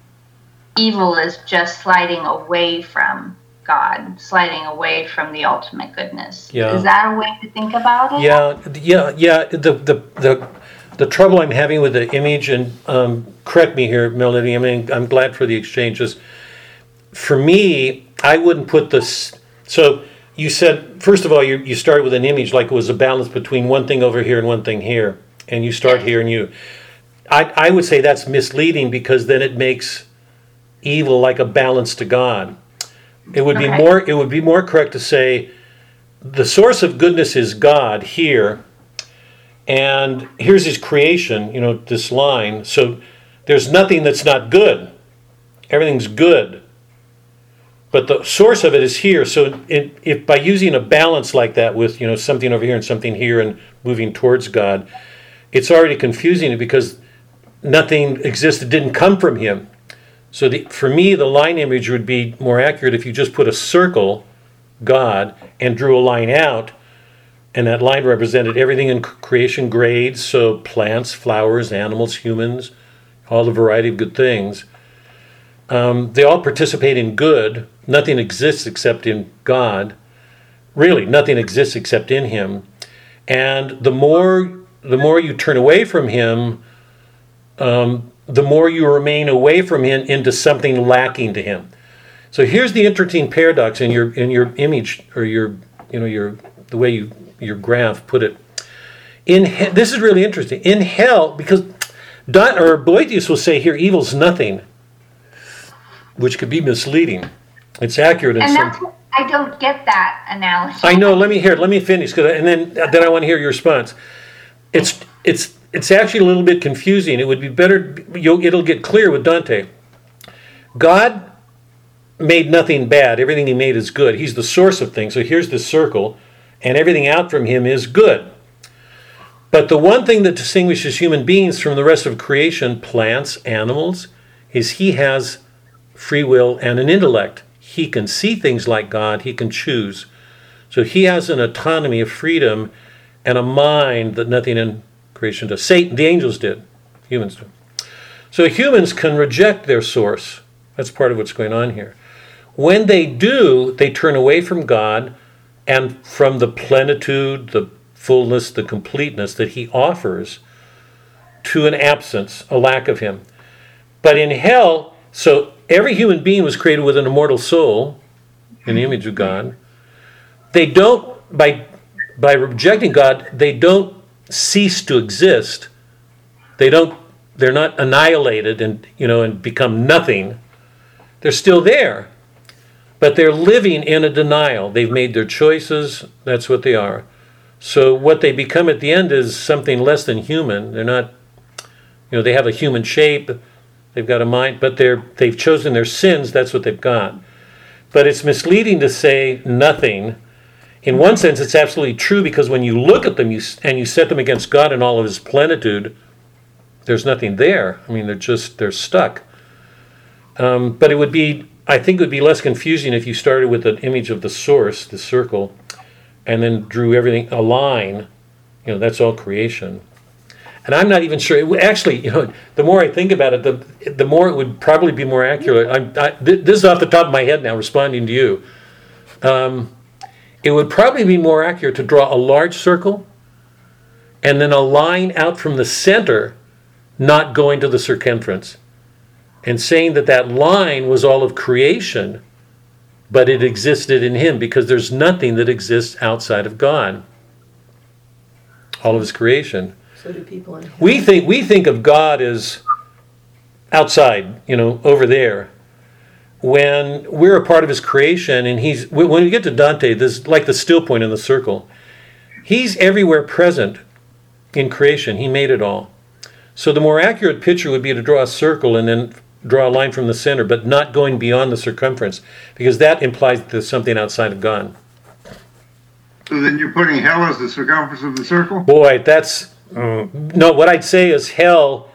evil is just sliding away from God, sliding away from the ultimate goodness. Yeah. Is that a way to think about it? Yeah, yeah, yeah. The the the the trouble I'm having with the image, and um, correct me here, Melody. I mean, I'm glad for the exchanges. For me, I wouldn't put this. So you said first of all, you you started with an image like it was a balance between one thing over here and one thing here, and you start here and you. I I would say that's misleading because then it makes evil like a balance to God. It would be more. It would be more correct to say the source of goodness is God here, and here's His creation. You know this line. So there's nothing that's not good. Everything's good. But the source of it is here. So it, if by using a balance like that with you know something over here and something here and moving towards God, it's already confusing it because nothing exists that didn't come from Him. So the, for me, the line image would be more accurate if you just put a circle, God, and drew a line out, and that line represented everything in creation grades, so plants, flowers, animals, humans, all the variety of good things. Um, they all participate in good. Nothing exists except in God. Really, nothing exists except in Him. And the more the more you turn away from Him, um, the more you remain away from him into something lacking to him. So here's the interesting paradox in your in your image or your you know your the way you your graph put it. In he- this is really interesting. In hell, because Don, or Boethius will say here, evil's nothing, which could be misleading. It's accurate in And some. I don't get that analogy. I know. Let me hear. it. Let me finish, 'cause I- and then then I want to hear your response. It's it's it's actually a little bit confusing. It would be better. You'll, it'll get clear with Dante. God made nothing bad. Everything he made is good. He's the source of things. So here's the circle, and everything out from him is good. But the one thing that distinguishes human beings from the rest of creation, plants, animals, is he has free will and an intellect. He can see things like God, he can choose. So he has an autonomy of freedom and a mind that nothing in creation does. Satan, the angels did, humans do. So humans can reject their source. That's part of what's going on here. When they do, they turn away from God and from the plenitude, the fullness, the completeness that He offers to an absence, a lack of Him. But in hell, so every human being was created with an immortal soul in the image of God. They don't, by, by rejecting God, they don't cease to exist. They don't, they're not annihilated and, you know, and become nothing. They're still there. But they're living in a denial. They've made their choices. That's what they are. So what they become at the end is something less than human. They're not, you know, they have a human shape. They've got a mind, but they're they've chosen their sins. That's what they've got. But it's misleading to say nothing. In one sense, it's absolutely true because when you look at them you, and you set them against God in all of His plenitude, there's nothing there. I mean, they're just they're stuck. Um, but it would be, I think, it would be less confusing if you started with an image of the source, the circle, and then drew everything a line. You know, that's all creation. And I'm not even sure. Would- actually, you know, the more I think about it, the the more it would probably be more accurate. I'm, I, th- this is off the top of my head now, responding to you. Um, it would probably be more accurate to draw a large circle, and then a line out from the center, not going to the circumference, and saying that that line was all of creation, but it existed in Him because there's nothing that exists outside of God. All of His creation So do people in we think we think of God as outside, you know, over there. When we're a part of His creation, and He's when we get to Dante, this like the still point in the circle. He's everywhere present in creation. He made it all. So the more accurate picture would be to draw a circle and then draw a line from the center, but not going beyond the circumference, because that implies that there's something outside of God. So then you're putting hell as the circumference of the circle? Boy, that's mm, no. What I'd say is hell.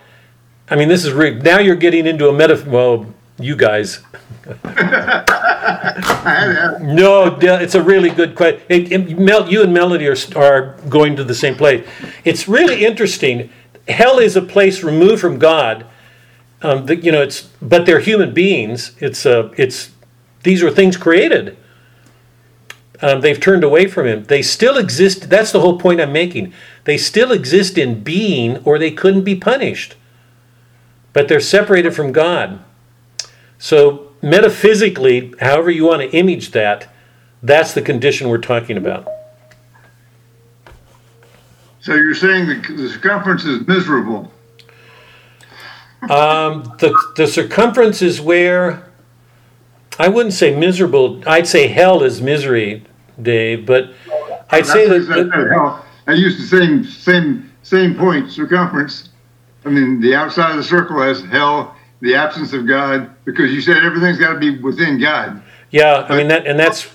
I mean, this is re- now you're getting into a meta. Well, you guys. I had that. No, it's a really good question. It, it- Mel, you and Melody are, are going to the same place. It's really interesting. Hell is a place removed from God. Um, the, you know, it's but they're human beings. It's uh, it's these are things created. Um, they've turned away from Him. They still exist. That's the whole point I'm making. They still exist in being, or they couldn't be punished. But they're separated from God. So metaphysically, however you want to image that, that's the condition we're talking about. So you're saying the, the circumference is miserable. Um, the the circumference is where I wouldn't say miserable. I'd say hell is misery, Dave. But I'd say that, That's I said, that. I used the same, same, same point, circumference. I mean, the outside of the circle has hell, the absence of God, because you said everything's got to be within God. yeah. I mean that, and that's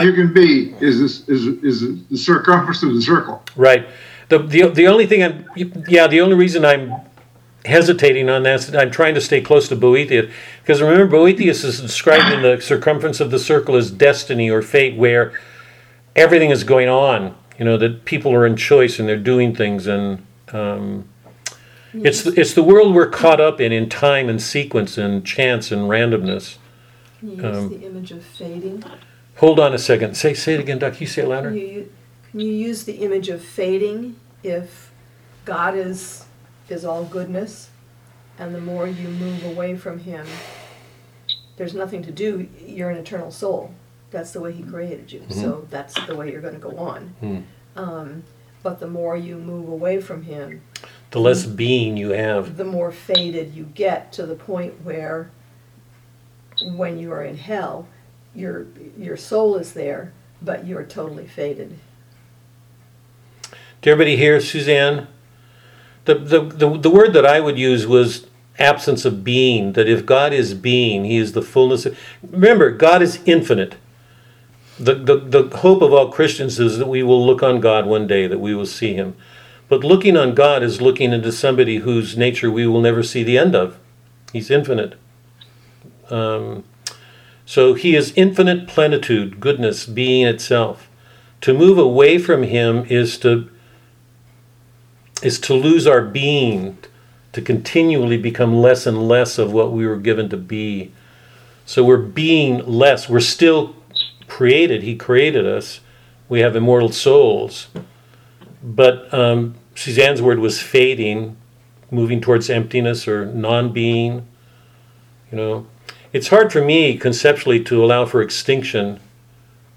you can be is this, is, is the circumference of the circle. Right. The, the, the only thing I'm, yeah, the only reason I'm hesitating on that. I'm trying to stay close to Boethius. Because remember, Boethius is described in the circumference of the circle as destiny or fate, where everything is going on. You know, that people are in choice and they're doing things. And um, it's, the, it's the world we're caught up in, in time and sequence and chance and randomness. Can you use Um, the image of fading? Hold on a second. Say, say it again, Doc. You say it Can louder. you, can you use the image of fading if God is, is all goodness, and the more you move away from Him, there's nothing to do. You're an eternal soul. That's the way He created you. So that's the way you're going to go on. Hmm. Um, but the more you move away from Him, The less being you have. the more faded you get to the point where when you are in hell, your your soul is there, but you're totally faded. Did everybody hear Suzanne? The, the, the, word that I would use was absence of being, that if God is being, he is the fullness of, remember, God is infinite. The, the, the hope of all Christians is that we will look on God one day, that we will see him. But looking on God is looking into somebody whose nature we will never see the end of. He's infinite. Um, so he is infinite plenitude, goodness, being itself. To move away from him is to is to lose our being, to continually become less and less of what we were given to be. So we're being less. We're still created. He created us. We have immortal souls. But um, Suzanne's word was fading, moving towards emptiness or non being. You know, it's hard for me conceptually to allow for extinction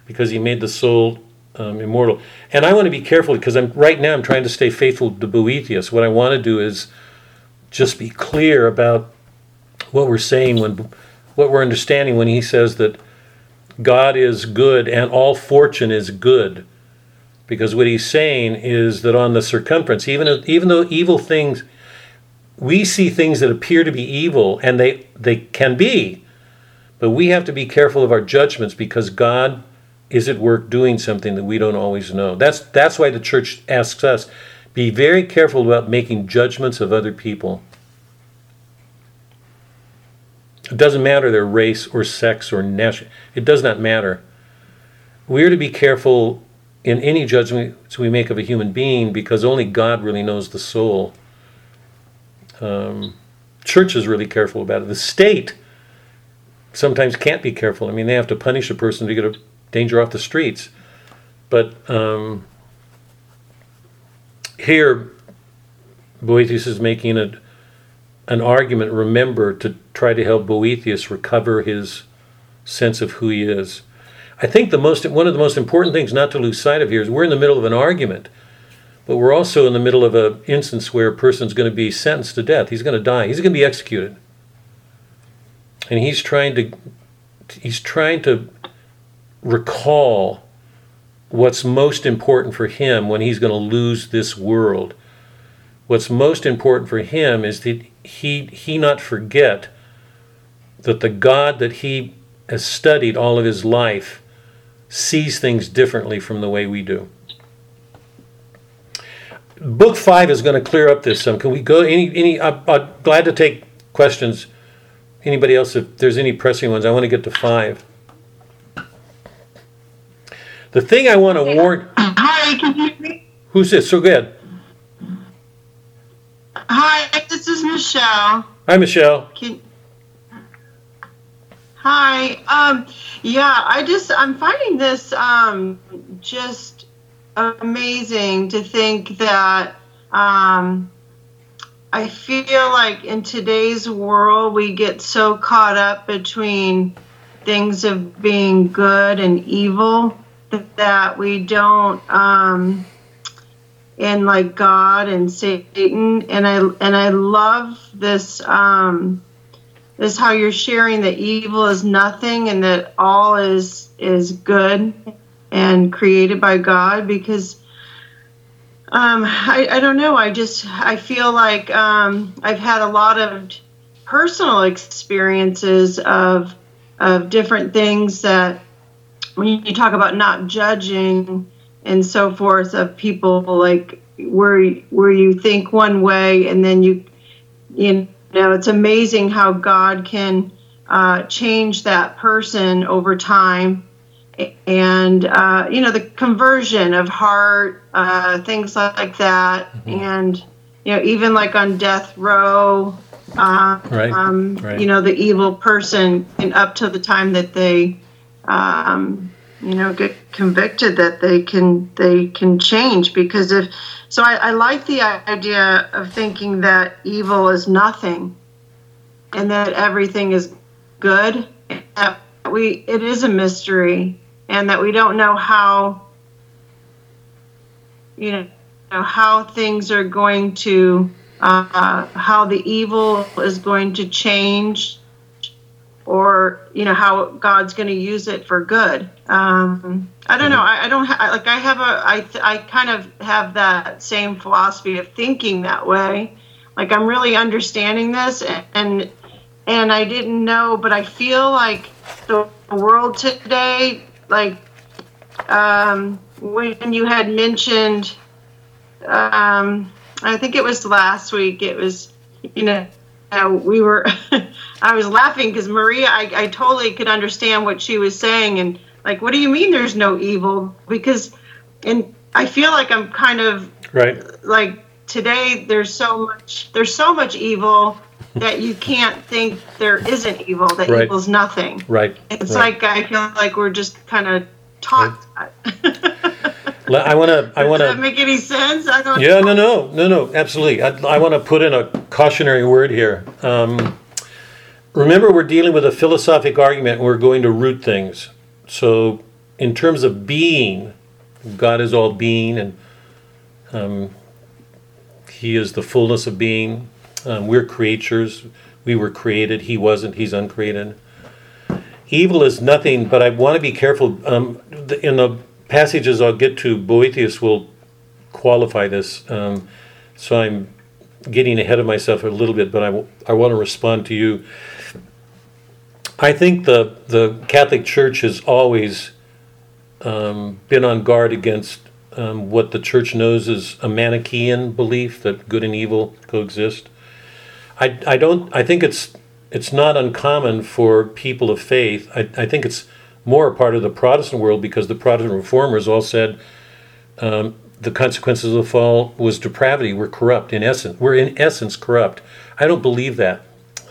because he made the soul um, immortal. And I want to be careful because I'm right now I'm trying to stay faithful to Boethius. What I want to do is just be clear about what we're saying when what we're understanding when he says that God is good and all fortune is good. Because what he's saying is that on the circumference, even even though evil things, we see things that appear to be evil, and they they can be, but we have to be careful of our judgments because God is at work doing something that we don't always know. That's that's why the church asks us be very careful about making judgments of other people. It doesn't matter their race or sex or nation. It does not matter. We are to be careful in any judgments we make of a human being because only God really knows the soul. Um, church is really careful about it. The state sometimes can't be careful. I mean, they have to punish a person to get a danger off the streets. But um, here, Boethius is making a, an argument, remember, to try to help Boethius recover his sense of who he is. I think the most one of the most important things not to lose sight of here is we're in the middle of an argument, but we're also in the middle of an instance where a person's going to be sentenced to death. He's going to die. He's going to be executed, and he's trying to he's trying to recall what's most important for him when he's going to lose this world. What's most important for him is that he he not forget that the God that he has studied all of his life sees things differently from the way we do. Book five is going to clear up this some. Can we go? Any any? I'm, I'm glad to take questions. Anybody else? If there's any pressing ones, I want to get to five. The thing I want to warn. Hi, can you hear me? Who's this? So good. Hi, this is Michelle. Hi, Michelle. Can, hi. Um, yeah, I just I'm finding this um just amazing to think that um I feel like in today's world we get so caught up between things of being good and evil that we don't um in like God and Satan and I and I love this um this how you're sharing that evil is nothing and that all is is good and created by God because um I, I don't know I just I feel like um I've had a lot of personal experiences of of different things that when you talk about not judging and so forth of people like where where you think one way and then you you know it's amazing how God can uh, change that person over time and uh, you know the conversion of heart uh, things like that mm-hmm. and you know even like on death row uh, right. Um, right. you know the evil person and up to the time that they um, you know get convicted that they can they can change because if so I, I like the idea of thinking that evil is nothing and that everything is good that we it is a mystery and that we don't know how you know how things are going to uh, how the evil is going to change or you know how God's going to use it for good. Um, I don't know. I, I don't ha- like. I have a. I I kind of have that same philosophy of thinking that way, like I'm really understanding this and and I didn't know, but I feel like the world today, like um, when you had mentioned, um, I think it was last week. It was, you know, uh, we were. I was laughing because Maria, I, I totally could understand what she was saying, and like, what do you mean there's no evil? Because, and I feel like I'm kind of Right. like today there's so much there's so much evil that you can't think there isn't evil that Right. equals nothing Right. it's right. like i feel like we're just kind of taught that. I want to. I want does that to. make any sense i don't Yeah, no, no, no, no, absolutely. I, I want to put in a cautionary word here. Um, remember, we're dealing with a philosophic argument. And we're going to root things. So, in terms of being, God is all being, and um, He is the fullness of being. Um, we're creatures. We were created. He wasn't. He's uncreated. Evil is nothing, but I want to be careful. Um, in the passages I'll get to, Boethius will qualify this. Um, so I'm getting ahead of myself a little bit, but I, w- I want to respond to you. I think the, the Catholic Church has always um, been on guard against um, what the Church knows as a Manichaean belief that good and evil coexist. I, I don't. I think it's it's not uncommon for people of faith. I, I think it's more a part of the Protestant world because the Protestant reformers all said um, the consequences of the fall was depravity. We're corrupt in essence. We're in essence corrupt. I don't believe that.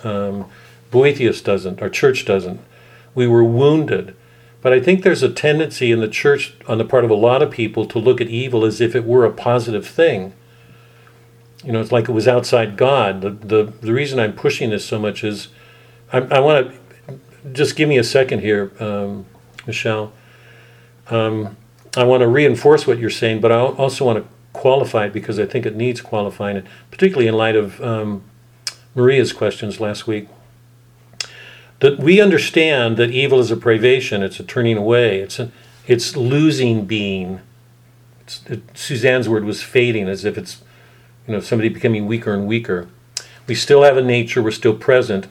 Um, Boethius doesn't. Our church doesn't. We were wounded. But I think there's a tendency in the church, on the part of a lot of people, to look at evil as if it were a positive thing. You know, it's like it was outside God. The, the, the reason I'm pushing this so much is I, I want to just give me a second here, um, Michelle. Um, I want to reinforce what you're saying, but I also want to qualify it because I think it needs qualifying, particularly in light of um, Maria's questions last week. That we understand that evil is a privation, it's a turning away, it's a, it's losing being. It's, it, Suzanne's word was fading, as if it's you know somebody becoming weaker and weaker. We still have a nature, we're still present,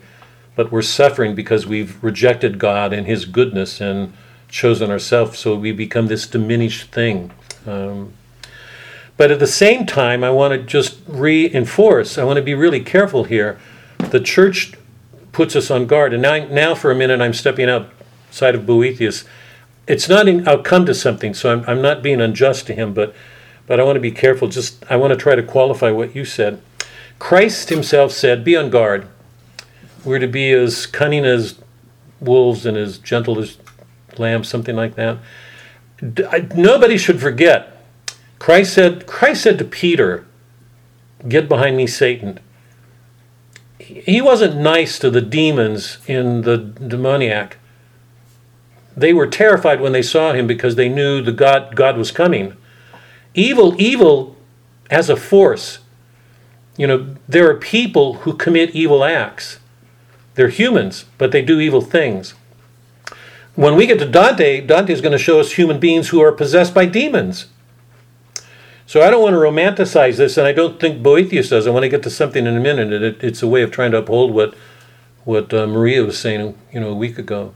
but we're suffering because we've rejected God and His goodness and chosen ourselves, so we become this diminished thing. Um, but at the same time, I want to just reinforce, I want to be really careful here. The church puts us on guard. And now, now for a minute, I'm stepping outside of Boethius. It's not, in, I'll come to something, so I'm, I'm not being unjust to him, but, but I want to be careful. Just, I want to try to qualify what you said. Christ himself said, Be on guard. We're to be as cunning as wolves and as gentle as lambs, something like that. Nobody should forget. Christ said, Christ said to Peter, Get behind me, Satan he wasn't nice to the demons in the demoniac. They were terrified when they saw him because they knew the God God was coming. Evil, evil as a force. You know, there are people who commit evil acts. They're humans, but they do evil things. When we get to Dante, Dante is going to show us human beings who are possessed by demons. So I don't want to romanticize this, and I don't think Boethius does. I want to get to something in a minute. and It, it's a way of trying to uphold what what uh, Maria was saying, you know, a week ago.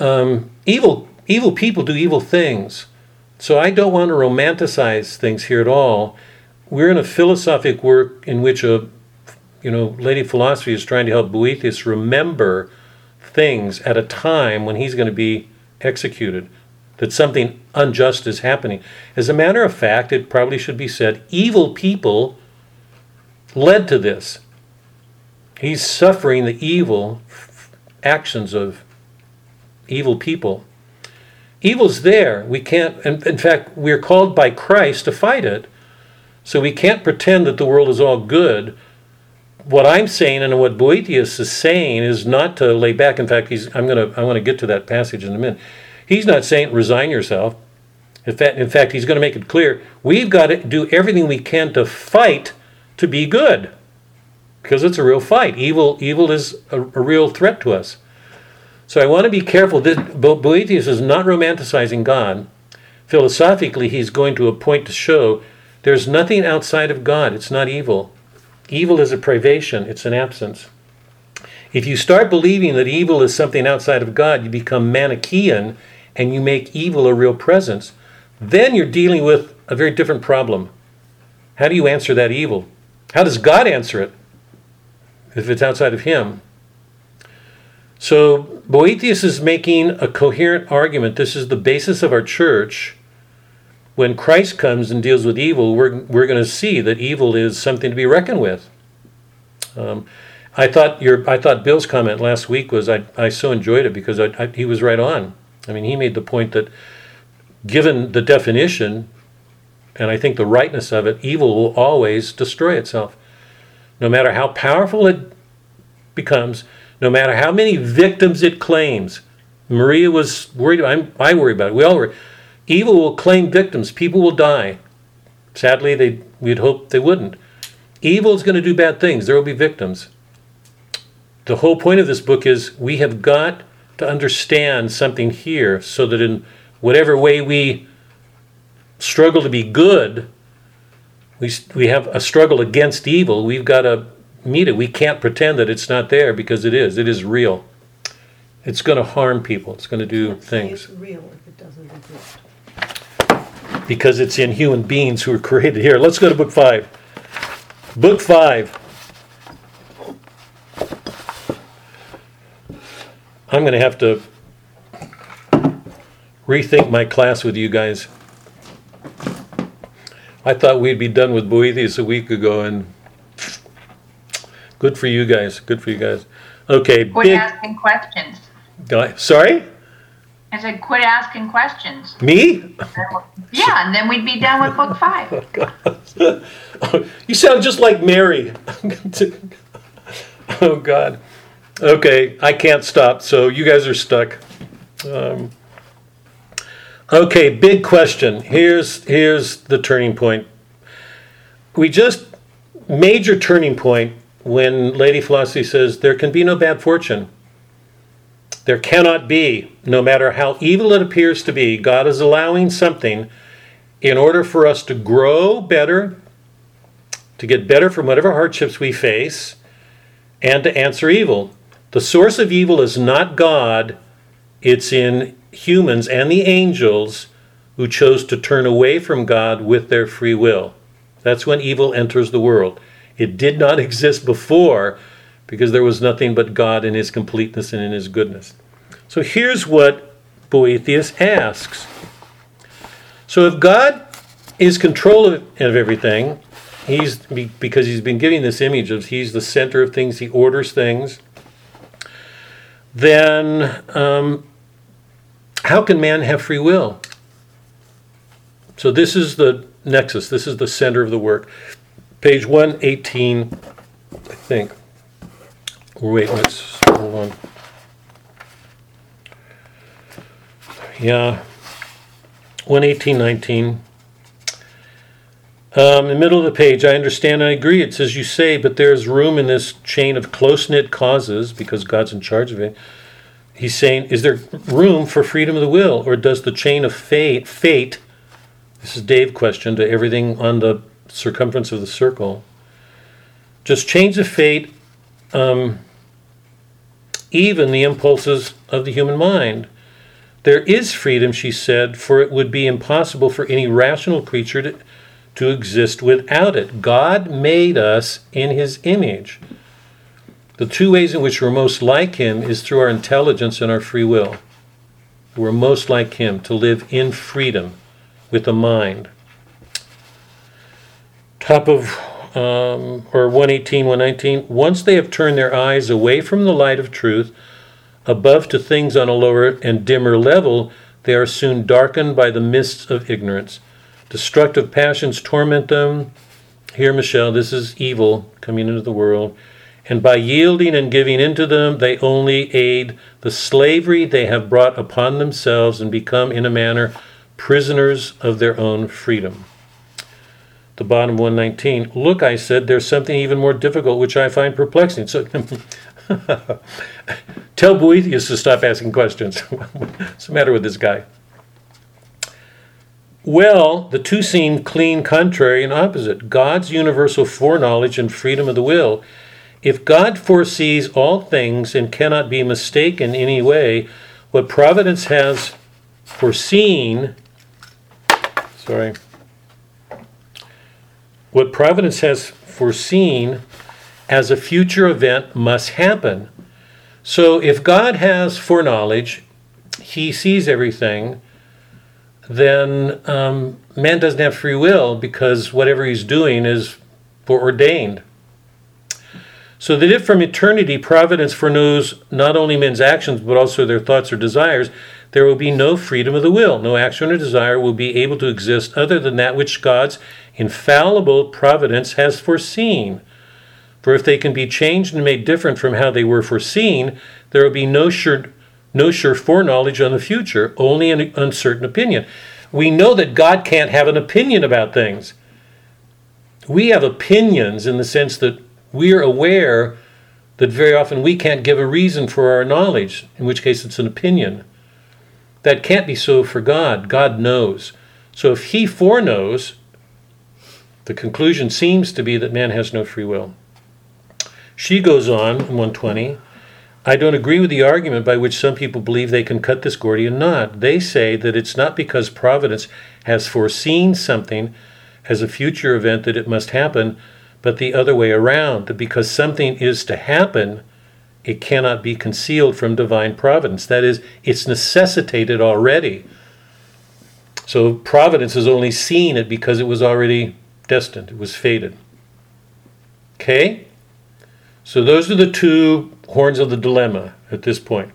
Um, evil evil people do evil things, so I don't want to romanticize things here at all. We're in a philosophic work in which a you know lady philosophy is trying to help Boethius remember things at a time when he's going to be executed that something unjust is happening. As a matter of fact, it probably should be said evil people led to this. He's suffering the evil actions of evil people. Evil's there. We can't, in, fact, we're called by Christ to fight it. So we can't pretend that the world is all good. What I'm saying and what Boethius is saying is not to lay back. In fact, he's, I'm gonna, I want to get to that passage in a minute. He's not saying resign yourself. In fact, in fact, he's going to make it clear we've got to do everything we can to fight to be good, because it's a real fight. Evil, evil is a, a real threat to us. So I want to be careful. This, Bo- Boethius is not romanticizing God. Philosophically, he's going to a point to show there's nothing outside of God. It's not evil. Evil is a privation, it's an absence. If you start believing that evil is something outside of God, you become Manichaean and you make evil a real presence. Then you're dealing with a very different problem. How do you answer that evil? How does God answer it if it's outside of Him? So Boethius is making a coherent argument. This is the basis of our church. When Christ comes and deals with evil, we're, we're going to see that evil is something to be reckoned with. Um, I thought your I thought Bill's comment last week was I, I so enjoyed it because I, I, he was right on. I mean, he made the point that given the definition, and I think the rightness of it, evil will always destroy itself. No matter how powerful it becomes, no matter how many victims it claims. Maria was worried. I'm, I worry about it. We all worry. Evil will claim victims. People will die. Sadly, they we'd hope they wouldn't. Evil is going to do bad things. There will be victims. The whole point of this book is we have got to understand something here so that in whatever way we struggle to be good, we, we have a struggle against evil. We've got to meet it. We can't pretend that it's not there because it is. It is real. It's going to harm people. It's going to do things It's real if it doesn't exist. because it's in human beings who are created here. Let's go to book five. Book five. I'm going to have to rethink my class with you guys. I thought we'd be done with Boethius a week ago, and good for you guys. Good for you guys. Okay, Quit big asking questions. guy. Sorry, I said, quit asking questions. me? Yeah, and then we'd be done with book five. you sound just like Mary. oh God. Okay, I can't stop. So you guys are stuck. Um, okay, big question. Here's here's the turning point. We just major turning point when Lady Philosophy says there can be no bad fortune. There cannot be, no matter how evil it appears to be. God is allowing something in order for us to grow better, to get better from whatever hardships we face, and to answer evil. The source of evil is not God, it's in humans and the angels who chose to turn away from God with their free will. That's when evil enters the world. It did not exist before because there was nothing but God in his completeness and in his goodness. So here's what Boethius asks. So if God is control of, of everything, he's because he's been giving this image of he's the center of things, he orders things. Then um, how can man have free will? So this is the nexus. This is the center of the work. Page one eighteen, I think. Wait, let's hold on. Yeah, one eighteen nineteen. Um, in the middle of the page, I understand, I agree. It says you say, but there's room in this chain of close knit causes because God's in charge of it. He's saying, is there room for freedom of the will, or does the chain of fate, fate, this is Dave question to everything on the circumference of the circle, just chains of fate, um, even the impulses of the human mind? There is freedom, she said, for it would be impossible for any rational creature to, to exist without it. God made us in his image. The two ways in which we're most like him is through our intelligence and our free will. We're most like him to live in freedom with a mind. Top of um, or 118, 119. Once they have turned their eyes away from the light of truth, above to things on a lower and dimmer level, they are soon darkened by the mists of ignorance. Destructive passions torment them. Here, Michelle, this is evil coming into the world. And by yielding and giving into them, they only aid the slavery they have brought upon themselves and become, in a manner, prisoners of their own freedom. The bottom 119. Look, I said, there's something even more difficult which I find perplexing. So tell Boethius to stop asking questions. What's the matter with this guy? Well, the two seem clean contrary and opposite. God's universal foreknowledge and freedom of the will. If God foresees all things and cannot be mistaken in any way, what providence has foreseen, sorry, what providence has foreseen as a future event must happen. So if God has foreknowledge, he sees everything, then um, man doesn't have free will because whatever he's doing is foreordained. So that if from eternity providence foreknows not only men's actions but also their thoughts or desires, there will be no freedom of the will. No action or desire will be able to exist other than that which God's infallible providence has foreseen. For if they can be changed and made different from how they were foreseen, there will be no sure, no sure foreknowledge on the future, only an uncertain opinion. We know that God can't have an opinion about things. We have opinions in the sense that we're aware that very often we can't give a reason for our knowledge, in which case it's an opinion. That can't be so for God. God knows. So if He foreknows, the conclusion seems to be that man has no free will. She goes on in 120. I don't agree with the argument by which some people believe they can cut this Gordian knot. They say that it's not because Providence has foreseen something as a future event that it must happen, but the other way around, that because something is to happen, it cannot be concealed from divine providence. That is, it's necessitated already. So providence has only seen it because it was already destined, it was fated. Okay? So those are the two horns of the dilemma at this point.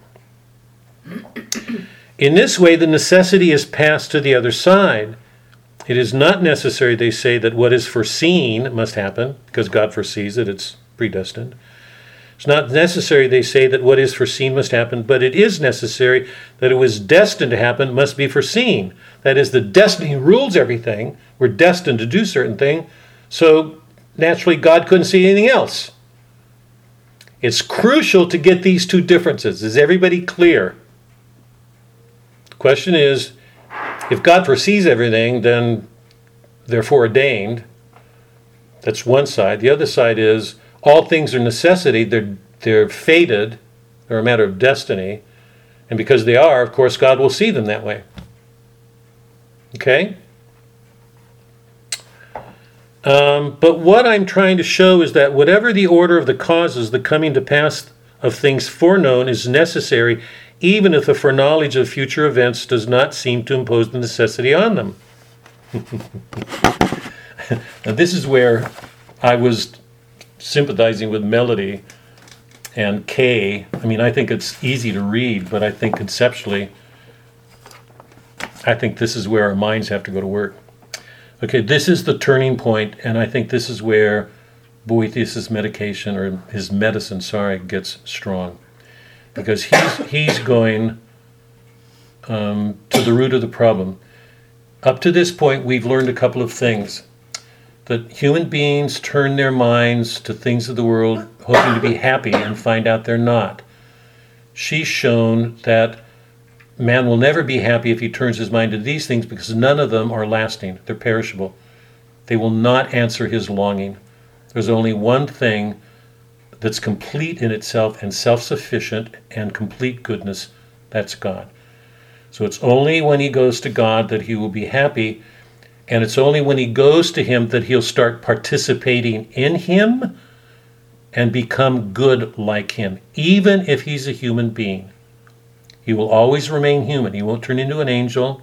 In this way, the necessity is passed to the other side. It is not necessary, they say, that what is foreseen must happen, because God foresees it, it's predestined. It's not necessary, they say, that what is foreseen must happen, but it is necessary that it was destined to happen must be foreseen. That is, the destiny rules everything. We're destined to do certain thing, so naturally God couldn't see anything else. It's crucial to get these two differences. Is everybody clear? The question is if God foresees everything, then they're foreordained. That's one side. The other side is all things are necessity, they're, they're fated, they're a matter of destiny. And because they are, of course, God will see them that way. Okay? Um, but what I'm trying to show is that whatever the order of the causes, the coming to pass of things foreknown is necessary, even if the foreknowledge of future events does not seem to impose the necessity on them. now, this is where I was sympathizing with Melody and Kay. I mean, I think it's easy to read, but I think conceptually, I think this is where our minds have to go to work. Okay, this is the turning point, and I think this is where Boethius's medication or his medicine, sorry, gets strong, because he's he's going um, to the root of the problem. Up to this point, we've learned a couple of things that human beings turn their minds to things of the world, hoping to be happy, and find out they're not. She's shown that Man will never be happy if he turns his mind to these things because none of them are lasting. They're perishable. They will not answer his longing. There's only one thing that's complete in itself and self sufficient and complete goodness that's God. So it's only when he goes to God that he will be happy. And it's only when he goes to him that he'll start participating in him and become good like him, even if he's a human being. He will always remain human. He won't turn into an angel.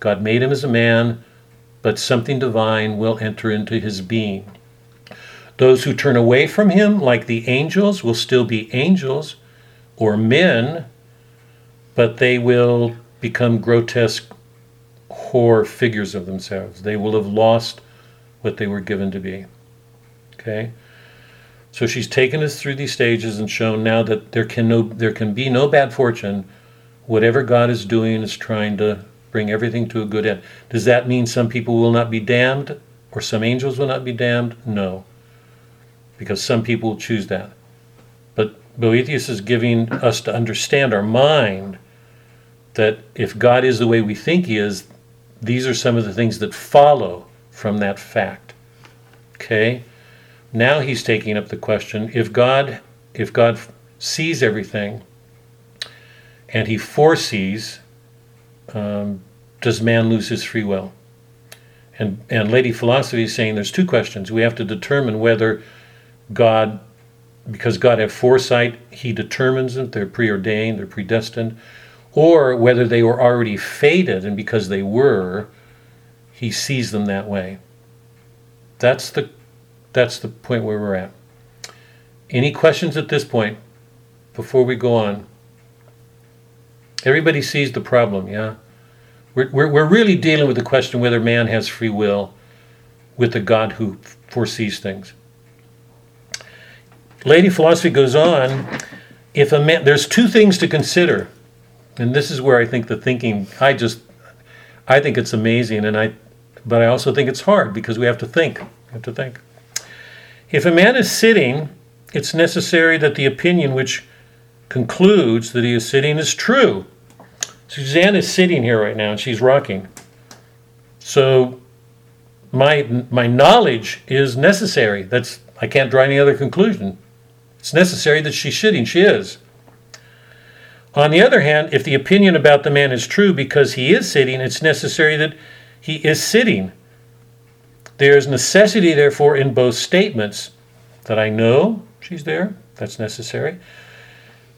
God made him as a man, but something divine will enter into his being. Those who turn away from him, like the angels, will still be angels or men, but they will become grotesque whore figures of themselves. They will have lost what they were given to be. Okay? So she's taken us through these stages and shown now that there can no there can be no bad fortune. Whatever God is doing is trying to bring everything to a good end. Does that mean some people will not be damned or some angels will not be damned? No. Because some people will choose that. But Boethius is giving us to understand our mind that if God is the way we think he is, these are some of the things that follow from that fact. Okay? Now he's taking up the question if God if God sees everything and he foresees, um, does man lose his free will? And, and Lady Philosophy is saying there's two questions. We have to determine whether God, because God had foresight, he determines that they're preordained, they're predestined, or whether they were already fated, and because they were, he sees them that way. That's the, that's the point where we're at. Any questions at this point before we go on? Everybody sees the problem, yeah? We're, we're, we're really dealing with the question whether man has free will with a God who foresees things. Lady Philosophy goes on if a man, there's two things to consider, and this is where I think the thinking, I just, I think it's amazing, and I, but I also think it's hard because we have to think. We have to think. If a man is sitting, it's necessary that the opinion which concludes that he is sitting is true. Suzanne is sitting here right now and she's rocking. So my my knowledge is necessary. That's I can't draw any other conclusion. It's necessary that she's sitting. She is. On the other hand, if the opinion about the man is true because he is sitting, it's necessary that he is sitting. There is necessity, therefore, in both statements that I know she's there, that's necessary.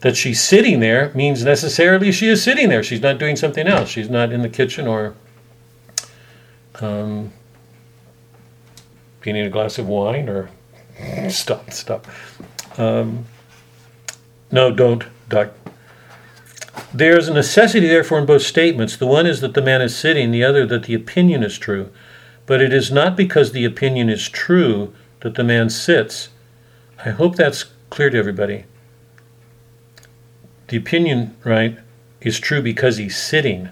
That she's sitting there means necessarily she is sitting there. She's not doing something else. She's not in the kitchen or um, getting a glass of wine or stop, stop. Um, no, don't, Doc. There's a necessity, therefore, in both statements. The one is that the man is sitting, the other that the opinion is true. But it is not because the opinion is true that the man sits. I hope that's clear to everybody. The opinion, right, is true because he's sitting.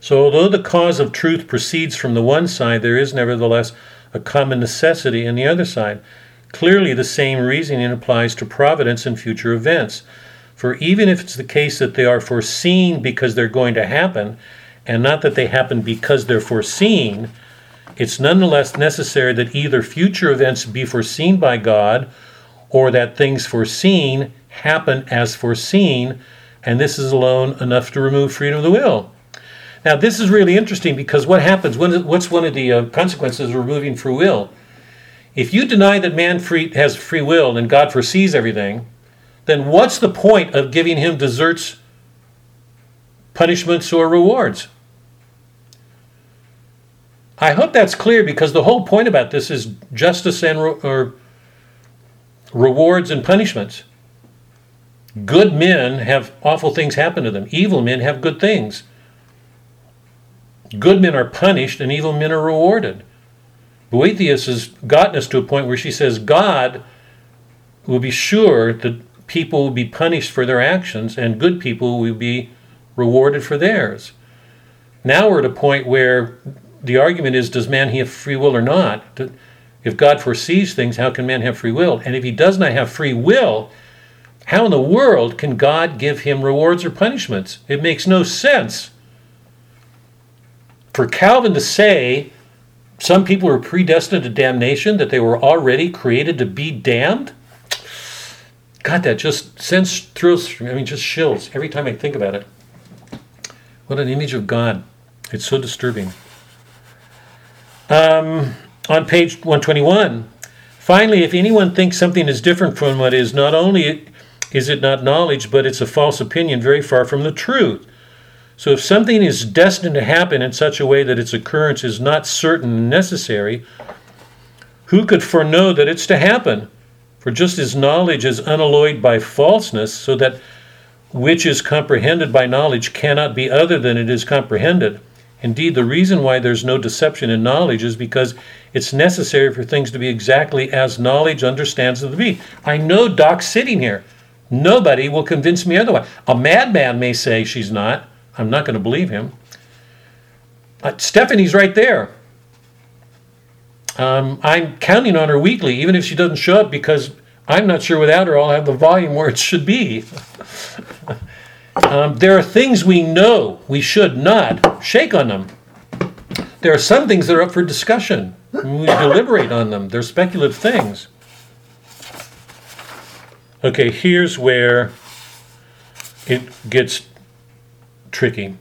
So, although the cause of truth proceeds from the one side, there is nevertheless a common necessity in the other side. Clearly, the same reasoning applies to providence and future events. For even if it's the case that they are foreseen because they're going to happen, and not that they happen because they're foreseen, it's nonetheless necessary that either future events be foreseen by God or that things foreseen happen as foreseen, and this is alone enough to remove freedom of the will. Now, this is really interesting because what happens? What's one of the uh, consequences of removing free will? If you deny that man free, has free will and God foresees everything, then what's the point of giving him deserts, punishments, or rewards? I hope that's clear because the whole point about this is justice and re- or rewards and punishments. Good men have awful things happen to them. Evil men have good things. Good men are punished and evil men are rewarded. Boethius has gotten us to a point where she says God will be sure that people will be punished for their actions and good people will be rewarded for theirs. Now we're at a point where the argument is does man have free will or not? If God foresees things, how can man have free will? And if he does not have free will, how in the world can God give him rewards or punishments? It makes no sense. For Calvin to say some people are predestined to damnation, that they were already created to be damned, God, that just sends thrills, I mean, just chills every time I think about it. What an image of God. It's so disturbing. Um, on page 121, finally, if anyone thinks something is different from what is, not only is it not knowledge, but it's a false opinion very far from the truth. So if something is destined to happen in such a way that its occurrence is not certain and necessary, who could foreknow that it's to happen? For just as knowledge is unalloyed by falseness, so that which is comprehended by knowledge cannot be other than it is comprehended. Indeed, the reason why there's no deception in knowledge is because it's necessary for things to be exactly as knowledge understands them to be. I know Doc's sitting here. Nobody will convince me otherwise. A madman may say she's not. I'm not going to believe him. Uh, Stephanie's right there. Um, I'm counting on her weekly, even if she doesn't show up, because I'm not sure without her I'll have the volume where it should be. Um, there are things we know we should not shake on them. There are some things that are up for discussion. We deliberate on them. They're speculative things. Okay, here's where it gets tricky.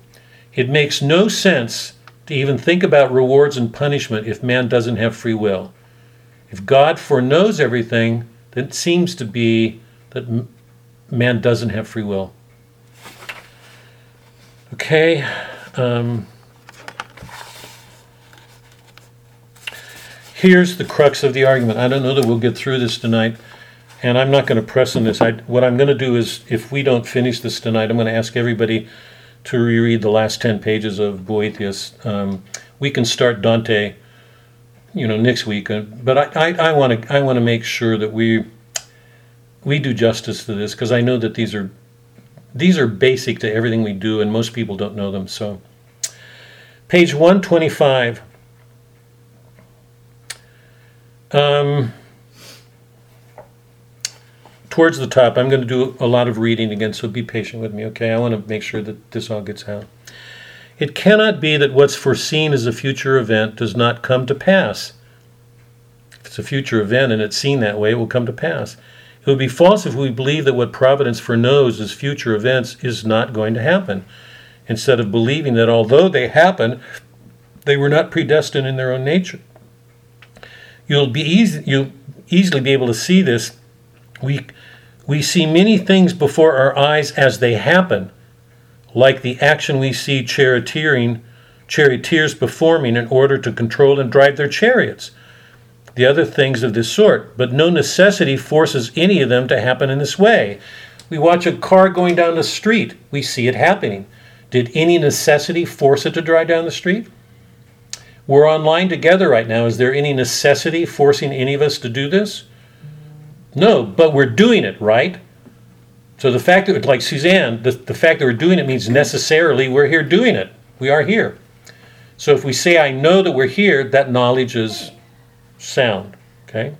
It makes no sense to even think about rewards and punishment if man doesn't have free will. If God foreknows everything, then it seems to be that man doesn't have free will. Okay. Um, here's the crux of the argument. I don't know that we'll get through this tonight, and I'm not going to press on this. I, what I'm going to do is, if we don't finish this tonight, I'm going to ask everybody to reread the last 10 pages of Boethius. Um, we can start Dante, you know, next week, uh, but I, want to I want to make sure that we we do justice to this because I know that these are these are basic to everything we do, and most people don't know them. So, page 125. Um, towards the top, I'm going to do a lot of reading again, so be patient with me, okay? I want to make sure that this all gets out. It cannot be that what's foreseen as a future event does not come to pass. If it's a future event and it's seen that way, it will come to pass. It would be false if we believe that what Providence foreknows as future events is not going to happen, instead of believing that although they happen, they were not predestined in their own nature. You'll be easy, you'll easily be able to see this. We we see many things before our eyes as they happen, like the action we see charioteering, charioteers performing in order to control and drive their chariots the other things of this sort, but no necessity forces any of them to happen in this way. We watch a car going down the street, we see it happening. Did any necessity force it to drive down the street? We're online together right now. Is there any necessity forcing any of us to do this? No, but we're doing it, right? So the fact that, like Suzanne, the, the fact that we're doing it means necessarily we're here doing it. We are here. So if we say, I know that we're here, that knowledge is sound. Okay?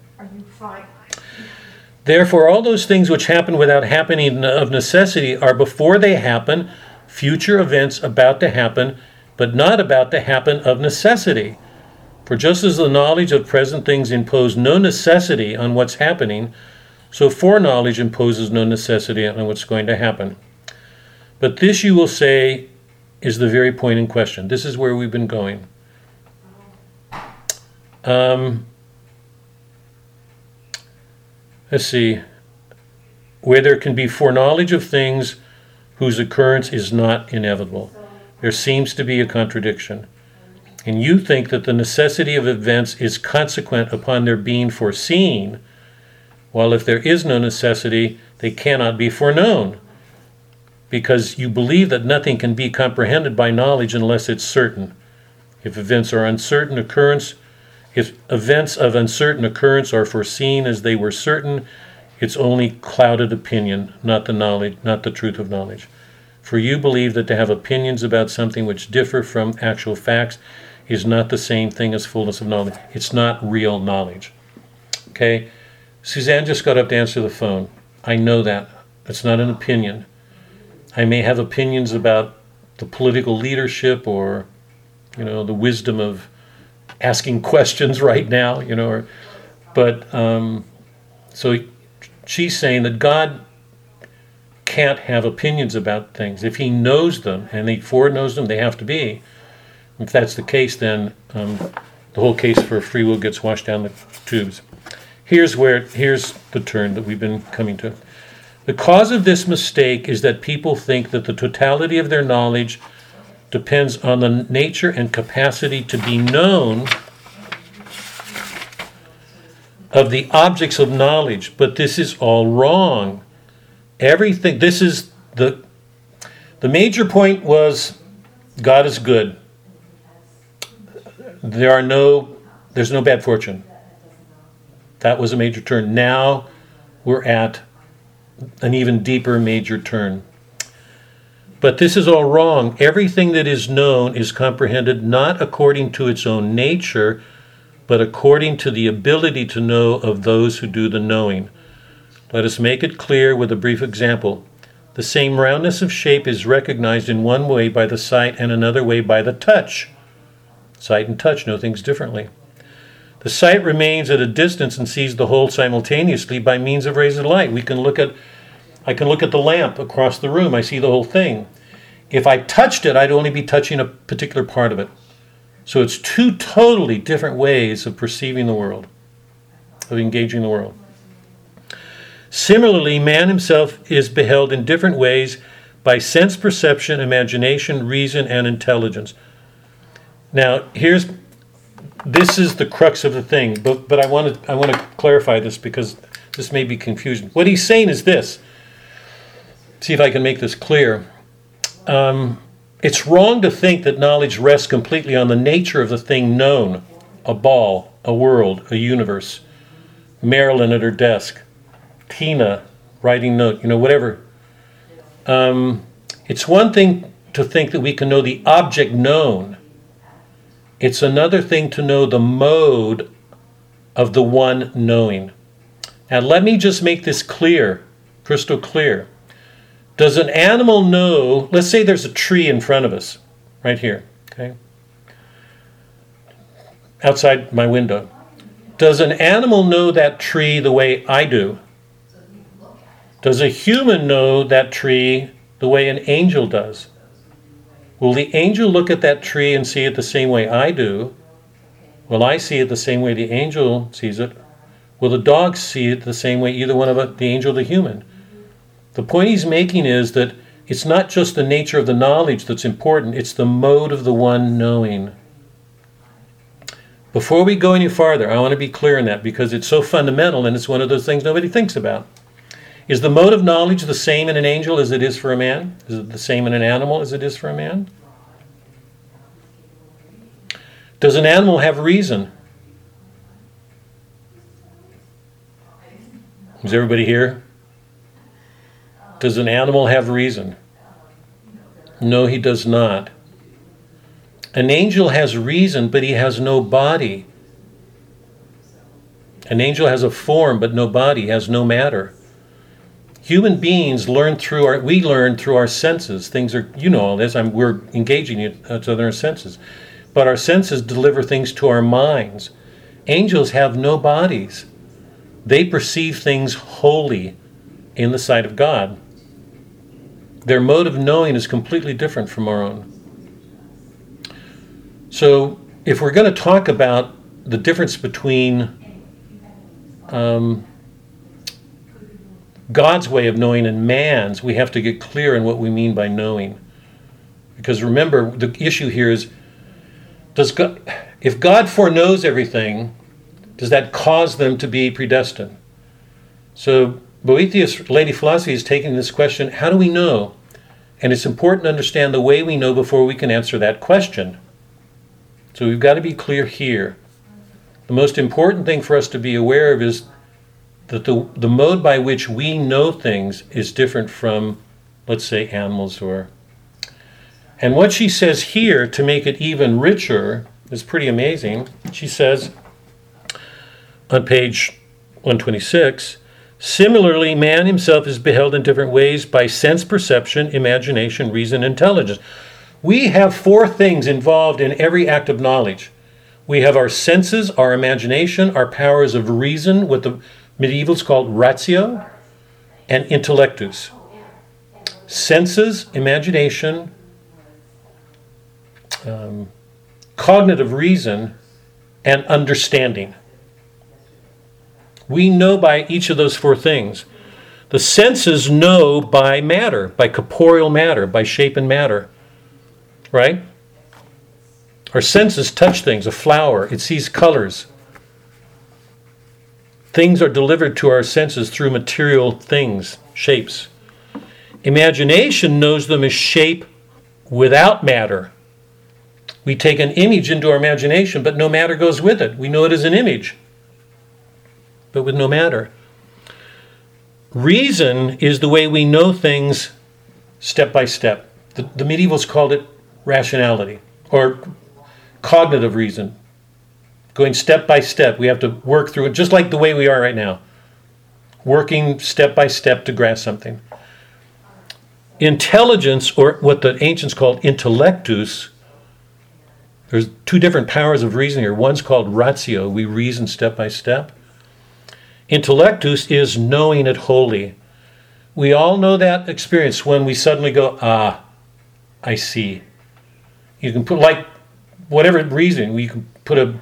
Therefore, all those things which happen without happening of necessity are before they happen, future events about to happen, but not about to happen of necessity. For just as the knowledge of present things impose no necessity on what's happening, so foreknowledge imposes no necessity on what's going to happen. But this, you will say, is the very point in question. This is where we've been going. Um, let's see. Where there can be foreknowledge of things whose occurrence is not inevitable, there seems to be a contradiction. And you think that the necessity of events is consequent upon their being foreseen, while if there is no necessity, they cannot be foreknown. Because you believe that nothing can be comprehended by knowledge unless it's certain. If events are uncertain occurrence, if events of uncertain occurrence are foreseen as they were certain, it's only clouded opinion, not the knowledge, not the truth of knowledge. For you believe that to have opinions about something which differ from actual facts is not the same thing as fullness of knowledge. It's not real knowledge. Okay? Suzanne just got up to answer the phone. I know that. It's not an opinion. I may have opinions about the political leadership or, you know, the wisdom of asking questions right now, you know, or, but um, so she's saying that God can't have opinions about things. If He knows them and He foreknows them, they have to be. If that's the case, then um, the whole case for free will gets washed down the tubes. Here's where here's the turn that we've been coming to. The cause of this mistake is that people think that the totality of their knowledge depends on the nature and capacity to be known of the objects of knowledge, but this is all wrong. Everything this is the the major point was God is good. There are no there's no bad fortune. That was a major turn. Now we're at an even deeper major turn. But this is all wrong. Everything that is known is comprehended not according to its own nature, but according to the ability to know of those who do the knowing. Let us make it clear with a brief example. The same roundness of shape is recognized in one way by the sight and another way by the touch. Sight and touch know things differently. The sight remains at a distance and sees the whole simultaneously by means of rays of light. We can look at I can look at the lamp across the room, I see the whole thing. If I touched it, I'd only be touching a particular part of it. So it's two totally different ways of perceiving the world, of engaging the world. Similarly, man himself is beheld in different ways by sense perception, imagination, reason, and intelligence. Now, here's this is the crux of the thing, but but I want to I want to clarify this because this may be confusion. What he's saying is this. See if I can make this clear. Um, it's wrong to think that knowledge rests completely on the nature of the thing known a ball, a world, a universe, Marilyn at her desk, Tina writing note, you know, whatever. Um, it's one thing to think that we can know the object known, it's another thing to know the mode of the one knowing. Now, let me just make this clear, crystal clear. Does an animal know? Let's say there's a tree in front of us, right here, okay? Outside my window. Does an animal know that tree the way I do? Does a human know that tree the way an angel does? Will the angel look at that tree and see it the same way I do? Will I see it the same way the angel sees it? Will the dog see it the same way either one of us, the angel or the human? The point he's making is that it's not just the nature of the knowledge that's important, it's the mode of the one knowing. Before we go any farther, I want to be clear on that because it's so fundamental and it's one of those things nobody thinks about. Is the mode of knowledge the same in an angel as it is for a man? Is it the same in an animal as it is for a man? Does an animal have reason? Is everybody here? Does an animal have reason? No, he does not. An angel has reason, but he has no body. An angel has a form, but no body, has no matter. Human beings learn through our, we learn through our senses. Things are, you know all this, I'm, we're engaging each uh, other in our senses. But our senses deliver things to our minds. Angels have no bodies. They perceive things wholly in the sight of God. Their mode of knowing is completely different from our own. So, if we're going to talk about the difference between um, God's way of knowing and man's, we have to get clear on what we mean by knowing. Because remember, the issue here is does God, if God foreknows everything, does that cause them to be predestined? So Boethius, Lady Philosophy, is taking this question how do we know? And it's important to understand the way we know before we can answer that question. So we've got to be clear here. The most important thing for us to be aware of is that the, the mode by which we know things is different from, let's say, animals or. And what she says here to make it even richer is pretty amazing. She says on page 126 Similarly, man himself is beheld in different ways by sense perception, imagination, reason, intelligence. We have four things involved in every act of knowledge. We have our senses, our imagination, our powers of reason, what the medievals called ratio, and intellectus. Senses, imagination, um, cognitive reason, and understanding. We know by each of those four things. The senses know by matter, by corporeal matter, by shape and matter. Right? Our senses touch things, a flower, it sees colors. Things are delivered to our senses through material things, shapes. Imagination knows them as shape without matter. We take an image into our imagination, but no matter goes with it. We know it as an image, but with no matter. Reason is the way we know things step by step. The, the medievals called it rationality or cognitive reason. Going step by step, we have to work through it just like the way we are right now. Working step by step to grasp something. Intelligence, or what the ancients called intellectus, there's two different powers of reasoning here. One's called ratio, we reason step by step. Intellectus is knowing it wholly. We all know that experience when we suddenly go, ah, I see. You can put like whatever reason, you can put a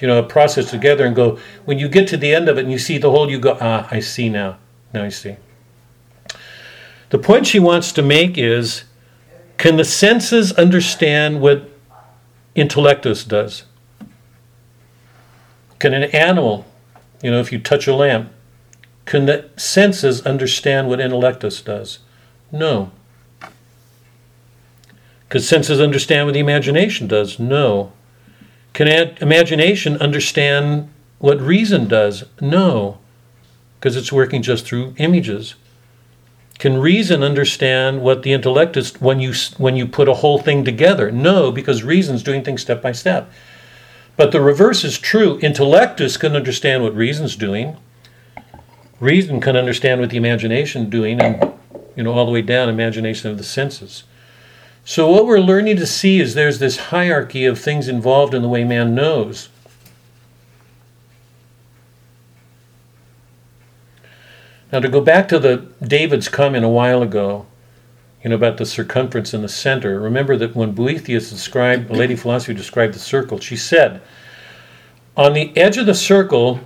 you know a process together and go. When you get to the end of it and you see the whole, you go, ah, I see now. Now I see. The point she wants to make is, can the senses understand what intellectus does? Can an animal, you know, if you touch a lamp, can the senses understand what intellectus does? No. Could senses understand what the imagination does? No. Can ad- imagination understand what reason does? No. Because it's working just through images. Can reason understand what the intellect is when you when you put a whole thing together? No, because reason's doing things step by step. But the reverse is true. Intellectus can understand what reason's doing. Reason can understand what the imagination doing, and you know all the way down imagination of the senses. So what we're learning to see is there's this hierarchy of things involved in the way man knows. Now to go back to the David's comment a while ago, you know about the circumference in the center. Remember that when Boethius described, Lady Philosophy described the circle, she said, on the edge of the circle,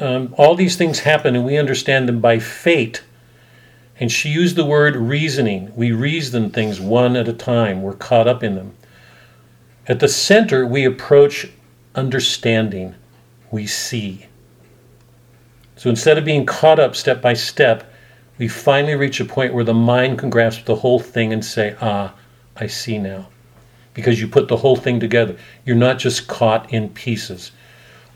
um, all these things happen and we understand them by fate. And she used the word reasoning. We reason things one at a time, we're caught up in them. At the center, we approach understanding, we see. So instead of being caught up step by step, we finally reach a point where the mind can grasp the whole thing and say, Ah, I see now. Because you put the whole thing together. You're not just caught in pieces.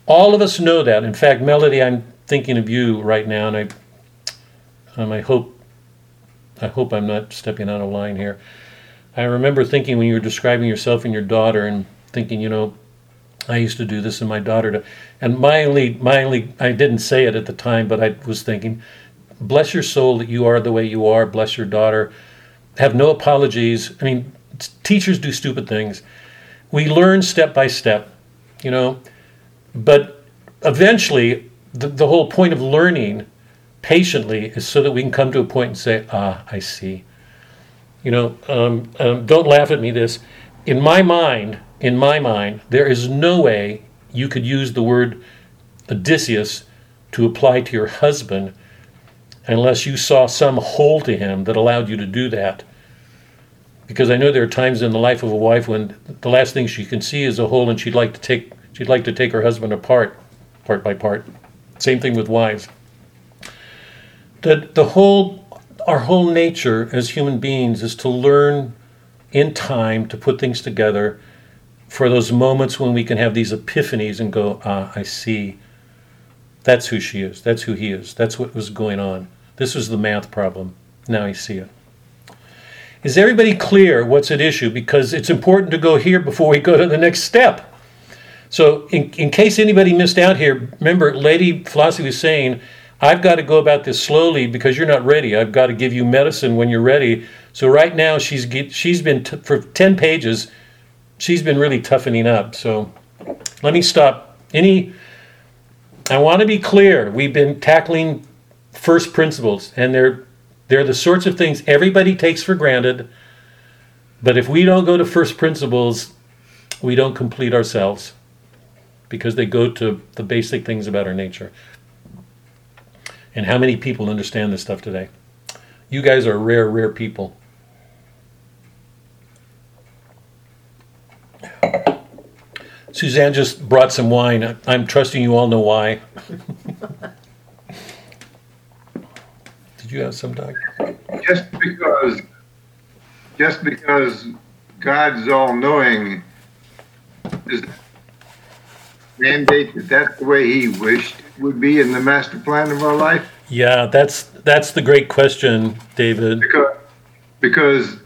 All of us know that. In fact, Melody, I'm thinking of you right now, and I, um, I hope, I hope I'm not stepping out of line here. I remember thinking when you were describing yourself and your daughter, and thinking, you know, I used to do this, and my daughter, to, and my only, my only, I didn't say it at the time, but I was thinking, bless your soul that you are the way you are. Bless your daughter. Have no apologies. I mean, teachers do stupid things. We learn step by step, you know, but eventually, the, the whole point of learning patiently is so that we can come to a point and say, ah, I see. You know, um, um, don't laugh at me this. In my mind, in my mind, there is no way you could use the word Odysseus to apply to your husband unless you saw some hole to him that allowed you to do that. Because I know there are times in the life of a wife when the last thing she can see is a hole and she'd like to take she'd like to take her husband apart, part by part. Same thing with wives. The the whole our whole nature as human beings is to learn in time to put things together for those moments when we can have these epiphanies and go, ah, I see. That's who she is. That's who he is. That's what was going on. This was the math problem. Now I see it. Is everybody clear what's at issue? Because it's important to go here before we go to the next step. So, in, in case anybody missed out here, remember, Lady Philosophy was saying, I've got to go about this slowly because you're not ready. I've got to give you medicine when you're ready. So, right now, she's, get, she's been, t- for 10 pages, she's been really toughening up. So, let me stop. Any, I want to be clear. We've been tackling first principles, and they're they're the sorts of things everybody takes for granted. But if we don't go to first principles, we don't complete ourselves because they go to the basic things about our nature. And how many people understand this stuff today? You guys are rare, rare people. Suzanne just brought some wine. I'm trusting you all know why. Did you have some, Doc? Just because, just because God's all knowing, does mandate that that's the way He wished it would be in the master plan of our life? Yeah, that's that's the great question, David. Because, because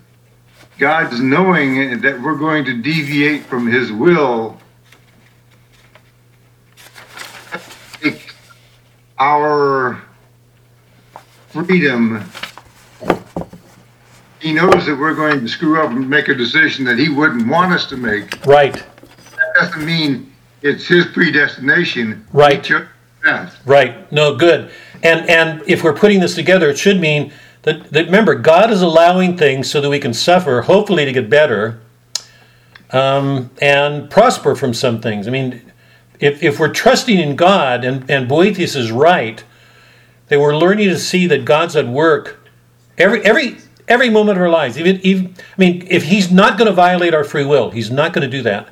God's knowing that we're going to deviate from His will our freedom he knows that we're going to screw up and make a decision that he wouldn't want us to make. Right, That doesn't mean it's his predestination. Right. He chose that. right. No, good. And and if we're putting this together, it should mean that, that remember, God is allowing things so that we can suffer, hopefully to get better, um, and prosper from some things. I mean, if, if we're trusting in God and, and Boethius is right, then we're learning to see that God's at work every every every moment of our lives. Even even I mean, if He's not going to violate our free will, He's not going to do that.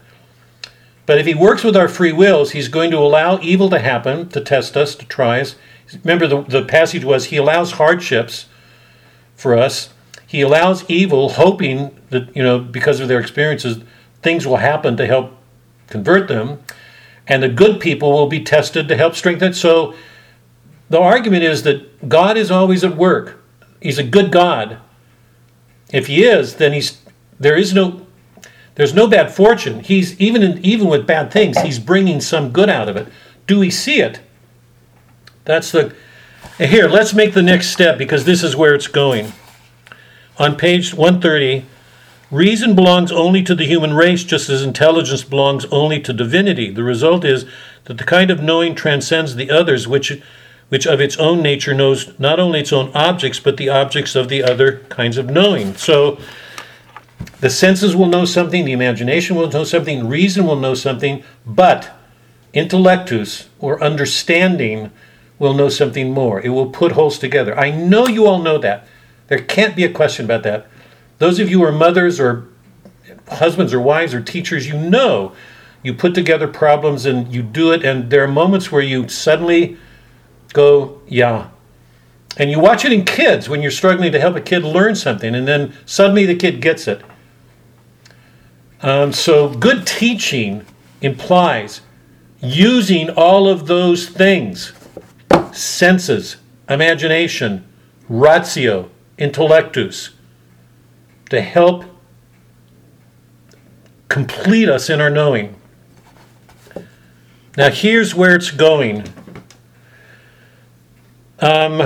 But if He works with our free wills, He's going to allow evil to happen, to test us, to try us. Remember, the, the passage was He allows hardships for us. He allows evil, hoping that, you know, because of their experiences, things will happen to help convert them. And the good people will be tested to help strengthen it. So the argument is that God is always at work. He's a good God. If he is, then he's there is no there's no bad fortune. He's even in, even with bad things, he's bringing some good out of it. Do we see it? That's the here. Let's make the next step because this is where it's going. On page 130, reason belongs only to the human race, just as intelligence belongs only to divinity. The result is that the kind of knowing transcends the others, which which of its own nature knows not only its own objects, but the objects of the other kinds of knowing. So the senses will know something, the imagination will know something, reason will know something, but intellectus or understanding will know something more. It will put wholes together. I know you all know that. There can't be a question about that. Those of you who are mothers or husbands or wives or teachers, you know you put together problems and you do it, and there are moments where you suddenly go, yeah. And you watch it in kids when you're struggling to help a kid learn something, and then suddenly the kid gets it. Um, so, good teaching implies using all of those things senses, imagination, ratio, intellectus to help complete us in our knowing. Now, here's where it's going. Um,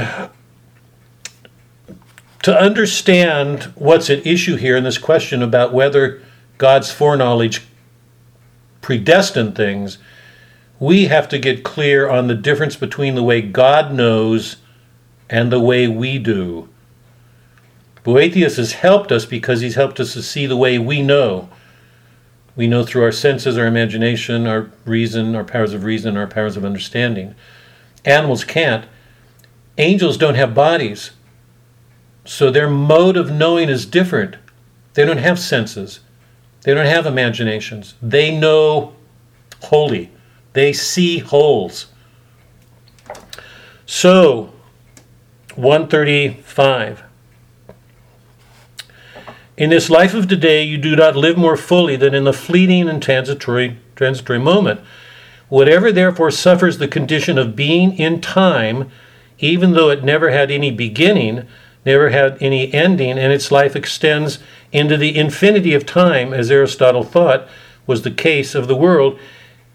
to understand what's at issue here in this question about whether God's foreknowledge predestined things, we have to get clear on the difference between the way God knows and the way we do. Boethius has helped us because he's helped us to see the way we know. We know through our senses, our imagination, our reason, our powers of reason, our powers of understanding. Animals can't. Angels don't have bodies. So their mode of knowing is different. They don't have senses. They don't have imaginations. They know wholly. They see wholes. So, 135. In this life of today, you do not live more fully than in the fleeting and transitory, transitory moment. Whatever therefore suffers the condition of being in time, even though it never had any beginning, never had any ending, and its life extends into the infinity of time, as Aristotle thought was the case of the world,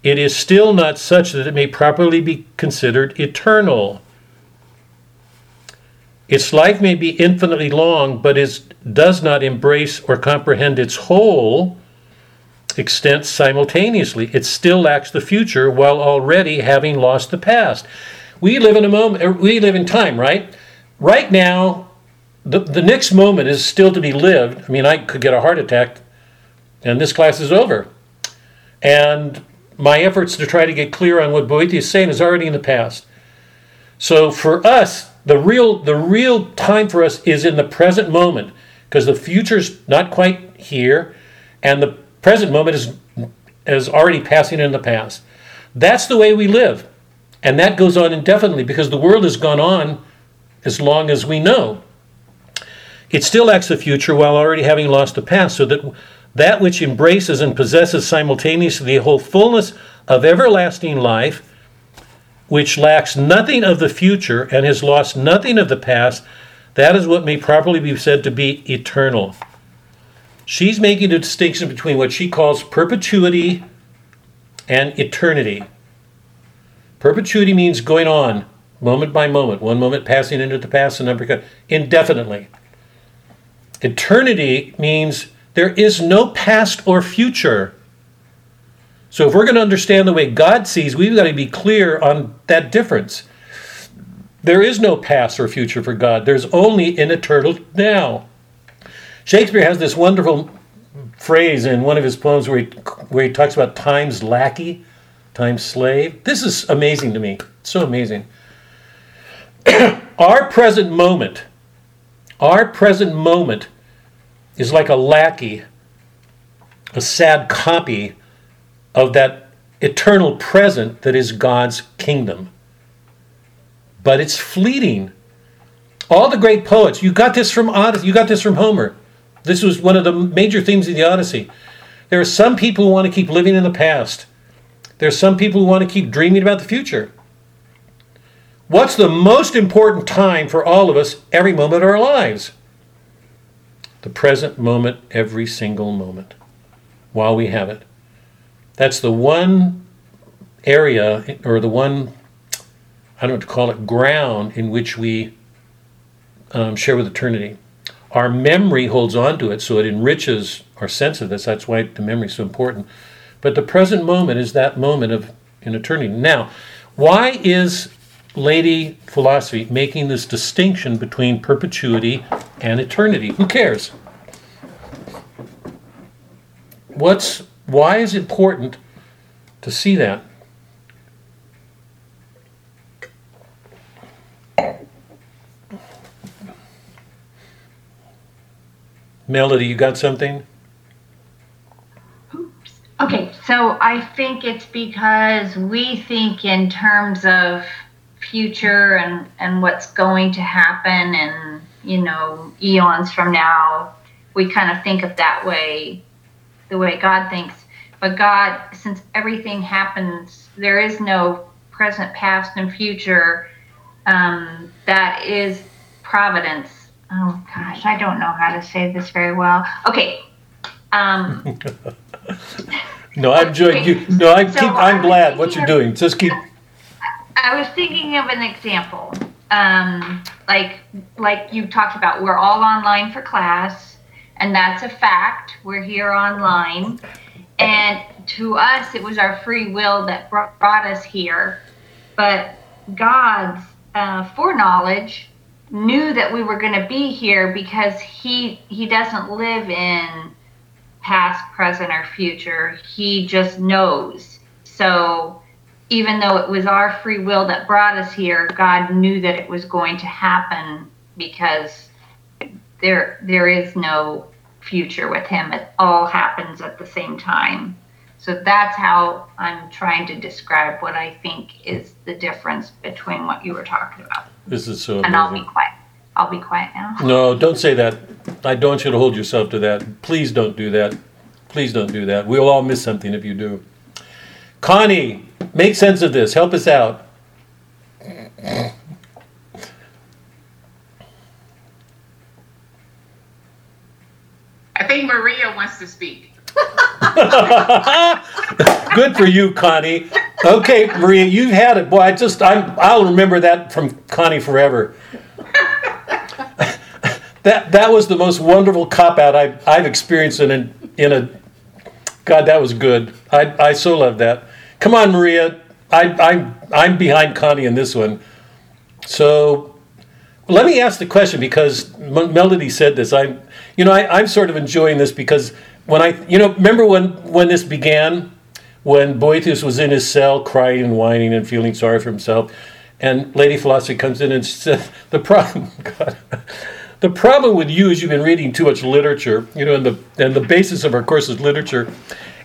it is still not such that it may properly be considered eternal. Its life may be infinitely long, but is, does not embrace or comprehend its whole extent simultaneously. It still lacks the future while already having lost the past. We live in a moment, er, we live in time, right? Right now, the, the next moment is still to be lived. I mean, I could get a heart attack and this class is over. And my efforts to try to get clear on what Boethius is saying is already in the past. So for us, the real the real time for us is in the present moment because the future's not quite here and the present moment is is already passing in the past. That's the way we live. And that goes on indefinitely because the world has gone on as long as we know. It still acts the future while already having lost the past, so that that which embraces and possesses simultaneously the whole fullness of everlasting life, which lacks nothing of the future and has lost nothing of the past, that is what may properly be said to be eternal. She's making a distinction between what she calls perpetuity and eternity. Perpetuity means going on, moment by moment, one moment passing into the past and number indefinitely. Eternity means there is no past or future. So if we're going to understand the way God sees, we've got to be clear on that difference. There is no past or future for God. There's only an eternal now. Shakespeare has this wonderful phrase in one of his poems where he, where he talks about time's lackey, time's slave. This is amazing to me. So amazing. our present moment, our present moment is like a lackey, a sad copy of that eternal present that is God's kingdom. But it's fleeting. All the great poets, you got this from Odyssey, you got this from Homer. This was one of the major themes of the Odyssey. There are some people who want to keep living in the past. There are some people who want to keep dreaming about the future. What's the most important time for all of us every moment of our lives? The present moment, every single moment, while we have it. That's the one area, or the one, I don't know what to call it, ground in which we um, share with eternity. Our memory holds on to it, so it enriches our sense of this. That's why the memory is so important. But the present moment is that moment of in eternity. Now, why is Lady Philosophy making this distinction between perpetuity and eternity? Who cares? What's why is it important to see that? Melody, you got something? Okay, so I think it's because we think in terms of future and, and what's going to happen and, you know, eons from now. We kind of think of that way, the way God thinks. But God, since everything happens, there is no present, past, and future. Um, that is providence. Oh gosh, I don't know how to say this very well. Okay. Um, no, I'm enjoying you. No, I'm, So keep, I'm glad what you're of- doing. Just keep. I was thinking of an example. Um, like like you talked about, we're all online for class, and that's a fact. We're here online, and to us, it was our free will that brought, us here. But God's uh, foreknowledge knew that we were going to be here because he he doesn't live in past, present, or future. He just knows. So even though it was our free will that brought us here, God knew that it was going to happen because there there is no future with him. It all happens at the same time. So that's how I'm trying to describe what I think is the difference between what you were talking about. This is so And I'll be quiet. I'll be quiet now. No, don't say that. I don't want you to hold yourself to that. Please don't do that. Please don't do that. We'll all miss something if you do. Connie, make sense of this. Help us out. Think Maria wants to speak. Good for you, Connie. Okay, Maria, you've had it. Boy, I just I'm I'll remember that from Connie forever. that that was the most wonderful cop out I've I've experienced in a in a God, that was good. I I so love that. Come on, Maria. I I'm I'm behind Connie in this one. So let me ask the question because Melody said this. I'm, you know, I, I'm sort of enjoying this because when I, you know, remember when when this began, when Boethius was in his cell crying and whining and feeling sorry for himself, and Lady Philosophy comes in and says, the problem, God, the problem with you is you've been reading too much literature, you know, and the and the basis of our course is literature,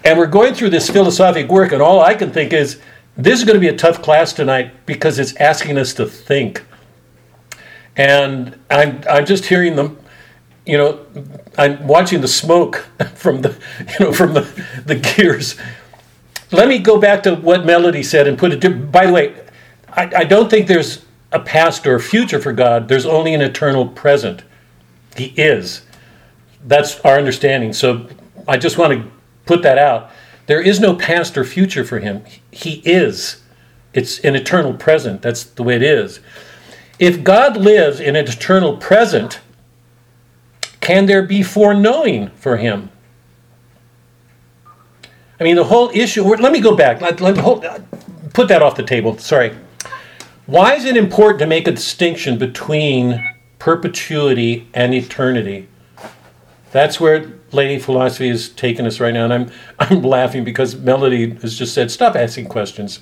and we're going through this philosophic work, and all I can think is this is going to be a tough class tonight because it's asking us to think. And I'm I'm just hearing them, you know, I'm watching the smoke from the you know from the the gears. Let me go back to what Melody said and put it. diff- By the way, I, I don't think there's a past or a future for God. There's only an eternal present. He is. That's our understanding. So I just want to put that out. There is no past or future for him. He is. It's an eternal present. That's the way it is. If God lives in an eternal present, can there be foreknowing for him? I mean, the whole issue. Let me go back. Let, let hold, uh, put that off the table. Sorry. Why is it important to make a distinction between perpetuity and eternity? That's where Lady Philosophy is taking us right now, and I'm I'm laughing because Melody has just said, "Stop asking questions."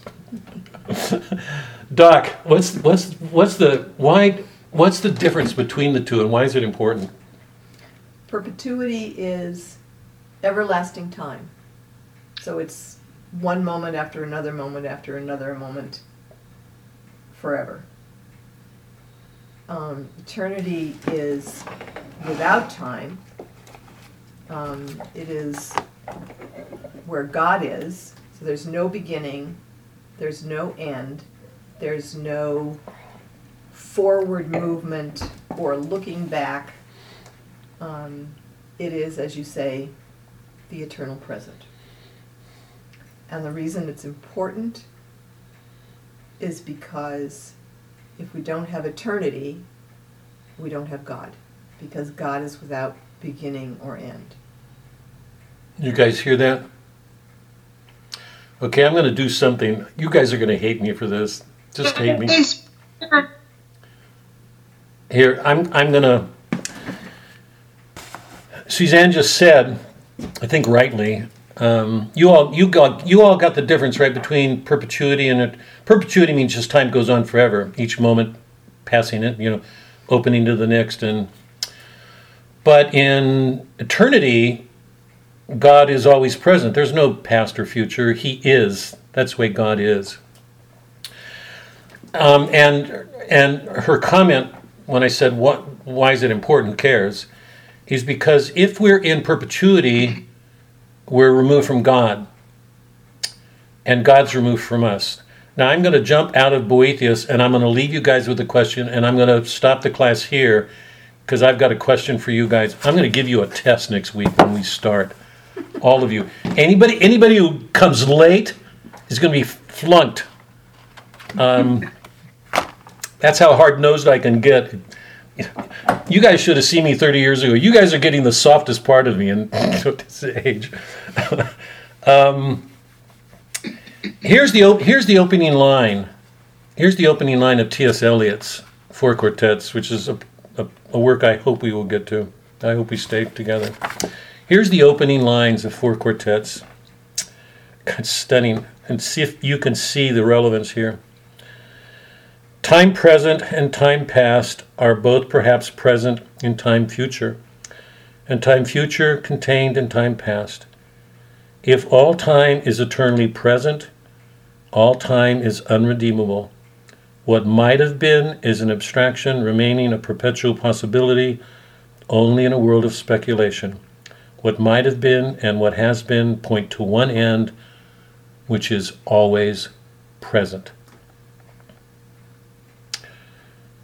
Doc, what's what's what's the why? What's the difference between the two, and why is it important? Perpetuity is everlasting time. So it's one moment after another moment after another moment forever. Um, eternity is without time. Um, it is where God is. So there's no beginning, there's no end, there's no forward movement or looking back. Um, it is, as you say, the eternal present. And the reason it's important is because if we don't have eternity, we don't have God. Because God is without beginning or end. You guys hear that? Okay, I'm going to do something. You guys are going to hate me for this. Just hate me. Here, I'm I'm going to. Suzanne just said, I think rightly, um, you all you got you all got the difference right between perpetuity and it, perpetuity means just time goes on forever, each moment passing it, you know, opening to the next, and but in eternity, God is always present. There's no past or future. He is. That's the way God is. Um, and and her comment when I said what why is it important? Cares? Is because if we're in perpetuity, we're removed from God, and God's removed from us. Now I'm going to jump out of Boethius, and I'm going to leave you guys with a question, and I'm going to stop the class here because I've got a question for you guys. I'm going to give you a test next week when we start. All of you. Anybody anybody who comes late is going to be flunked. Um, that's how hard nosed I can get. You guys should have seen me 30 years ago. You guys are getting the softest part of me in this age. um, here's the op- here's the opening line. Here's the opening line of T.S. Eliot's Four Quartets, which is a, a, a work I hope we will get to. I hope we stay together. Here's the opening lines of Four Quartets. It's stunning. And see if you can see the relevance here. Time present and time past are both perhaps present in time future, and time future contained in time past. If all time is eternally present, all time is unredeemable. What might have been is an abstraction remaining a perpetual possibility only in a world of speculation. What might have been and what has been point to one end, which is always present.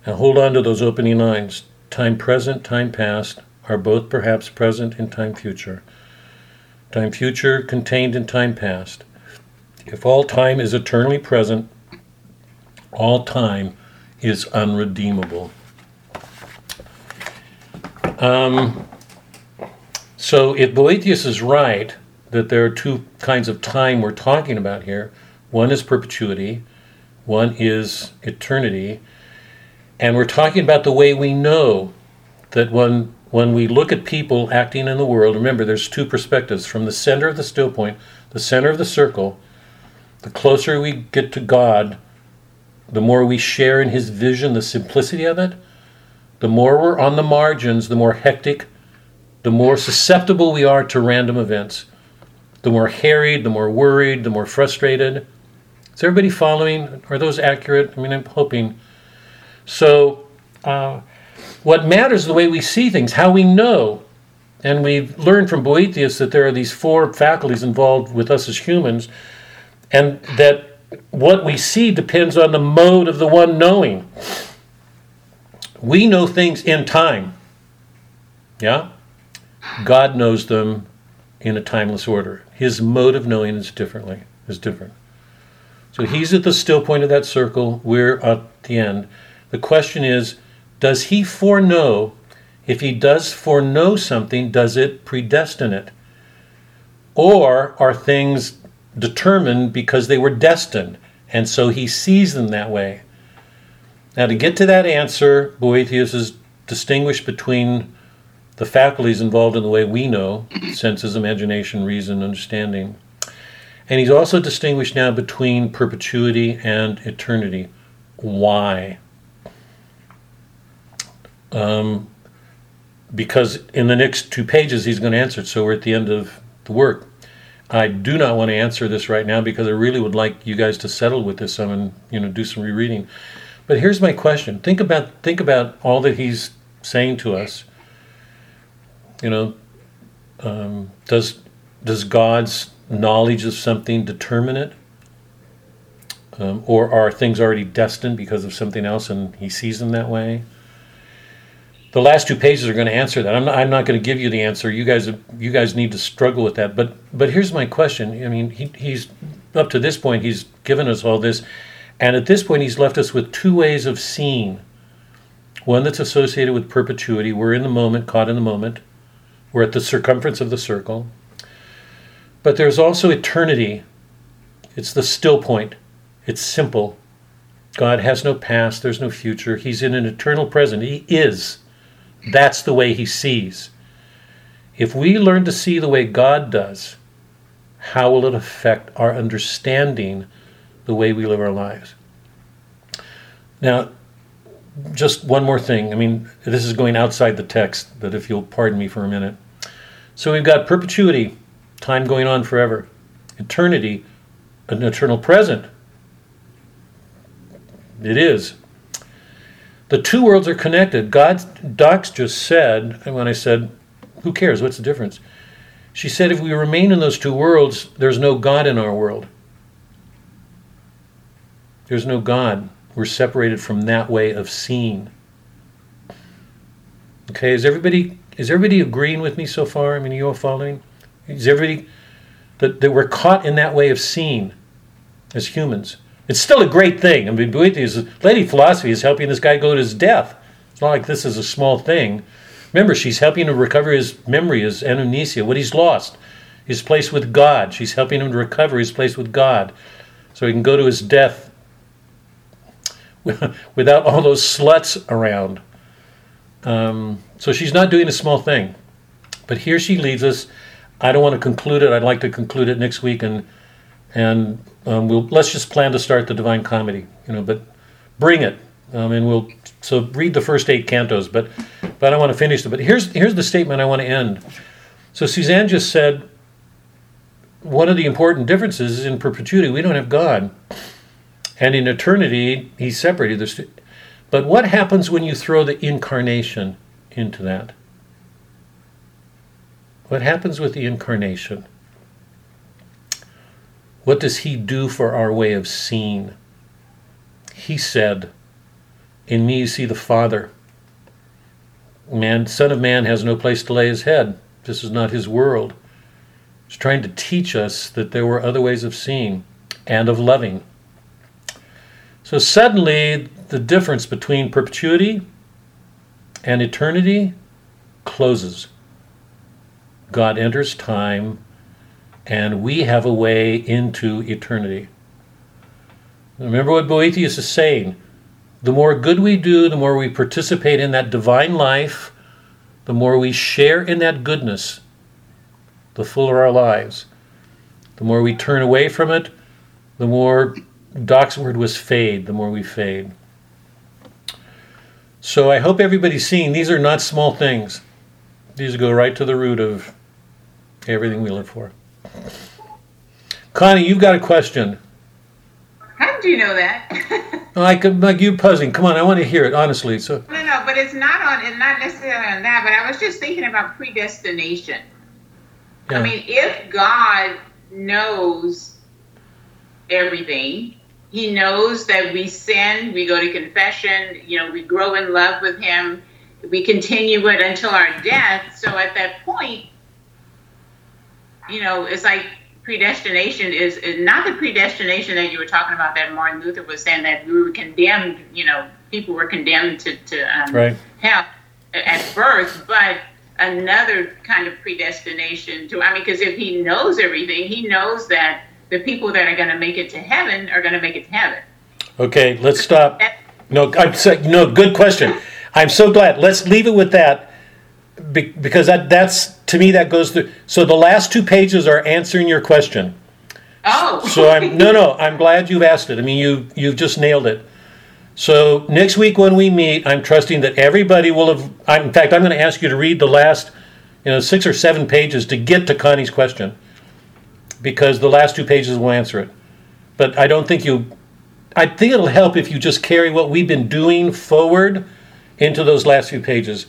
Now hold on to those opening lines. Time present, time past are both perhaps present in time future. Time future contained in time past. If all time is eternally present, all time is unredeemable. Um, so if Boethius is right that there are two kinds of time we're talking about here, one is perpetuity, one is eternity, and we're talking about the way we know that when when we look at people acting in the world, remember there's two perspectives from the center of the still point, the center of the circle, the closer we get to God, the more we share in his vision, the simplicity of it, the more we're on the margins, the more hectic, the more susceptible we are to random events, the more harried, the more worried, the more frustrated. Is everybody following? Are those accurate? I mean, I'm hoping. So, uh, what matters is the way we see things, how we know. And we've learned from Boethius that there are these four faculties involved with us as humans, and that what we see depends on the mode of the one knowing. We know things in time. Yeah? God knows them in a timeless order. His mode of knowing is differently, is different. So he's at the still point of that circle, we're at the end. The question is, does he foreknow If he does foreknow something, does it predestine it? Or are things determined because they were destined, and so he sees them that way? Now, to get to that answer, Boethius is distinguished between the faculties involved in the way we know senses, imagination, reason, understanding. And he's also distinguished now between perpetuity and eternity. Why? Um, because in the next two pages he's going to answer it, so we're at the end of the work. I do not want to answer this right now because I really would like you guys to settle with this some and you know do some rereading. But here's my question: Think about think about all that he's saying to us. You know, um, does does God's knowledge of something determine it, um, or are things already destined because of something else, and He sees them that way? The last two pages are going to answer that. I'm not, I'm not going to give you the answer. You guys you guys need to struggle with that. But but here's my question. I mean, he, he's up to this point he's given us all this, and at this point he's left us with two ways of seeing. One that's associated with perpetuity. We're in the moment, caught in the moment. We're at the circumference of the circle. But there's also eternity. It's the still point. It's simple. God has no past, there's no future. He's in an eternal present. He is. That's the way he sees. If we learn to see the way God does, how will it affect our understanding the way we live our lives? Now, just one more thing. I mean, this is going outside the text, but if you'll pardon me for a minute. So we've got perpetuity, time going on forever, eternity, an eternal present. It is. The two worlds are connected. God, Docs just said, and when I said, who cares? What's the difference? She said, if we remain in those two worlds, there's no God in our world. There's no God. We're separated from that way of seeing. Okay, is everybody is everybody agreeing with me so far? I mean, are you all following? Is everybody that, that we're caught in that way of seeing as humans? It's still a great thing. I mean, Boethius, Lady Philosophy is helping this guy go to his death. It's not like this is a small thing. Remember, she's helping him recover his memory, his anamnesis, what he's lost, his place with God. She's helping him to recover his place with God so he can go to his death without all those sluts around. Um, so she's not doing a small thing. But here she leaves us. I don't want to conclude it. I'd like to conclude it next week, and and um, we'll let's just plan to start the Divine Comedy. You know, but bring it, um, and we'll so read the first eight cantos. But but I want to finish it. But here's here's the statement I want to end. So Suzanne just said one of the important differences is in perpetuity we don't have God, and in eternity He's separated. There's, but what happens when you throw the incarnation into that? What happens with the incarnation? What does he do for our way of seeing? He said, In me you see the Father. Man, Son of Man has no place to lay his head. This is not his world. He's trying to teach us that there were other ways of seeing and of loving. So suddenly, the difference between perpetuity and eternity closes. God enters time, and we have a way into eternity. Remember what Boethius is saying. The more good we do, the more we participate in that divine life, the more we share in that goodness, the fuller our lives. The more we turn away from it, the more Doc's word was fade, the more we fade. So I hope everybody's seeing these are not small things. These go right to the root of everything we live for. Connie, you've got a question. How did you know that? I could like you puzzling. Come on, I want to hear it honestly. So no, no, but it's not on. It's not necessarily on that. But I was just thinking about predestination. yeah. I mean, if God knows everything, He knows that we sin, we go to confession, you know, we grow in love with Him, we continue it until our death. So at that point, you know, it's like predestination is, is not the predestination that you were talking about that Martin Luther was saying that we were condemned, you know, people were condemned to, to um, right. hell. at birth, but another kind of predestination to, I mean, because if he knows everything, he knows that the people that are going to make it to heaven are going to make it to heaven. Okay, let's stop. No, I'm saying, no, good question. I'm so glad. Let's leave it with that. Because that, that's, to me, that goes through. So the last two pages are answering your question. Oh. So I'm, no, no, I'm glad you've asked it. I mean, you, you've just nailed it. So next week when we meet, I'm trusting that everybody will have, I'm, in fact, I'm going to ask you to read the last, you know, six or seven pages to get to Connie's question. Because the last two pages will answer it. But I don't think you, I think it'll help if you just carry what we've been doing forward into those last few pages.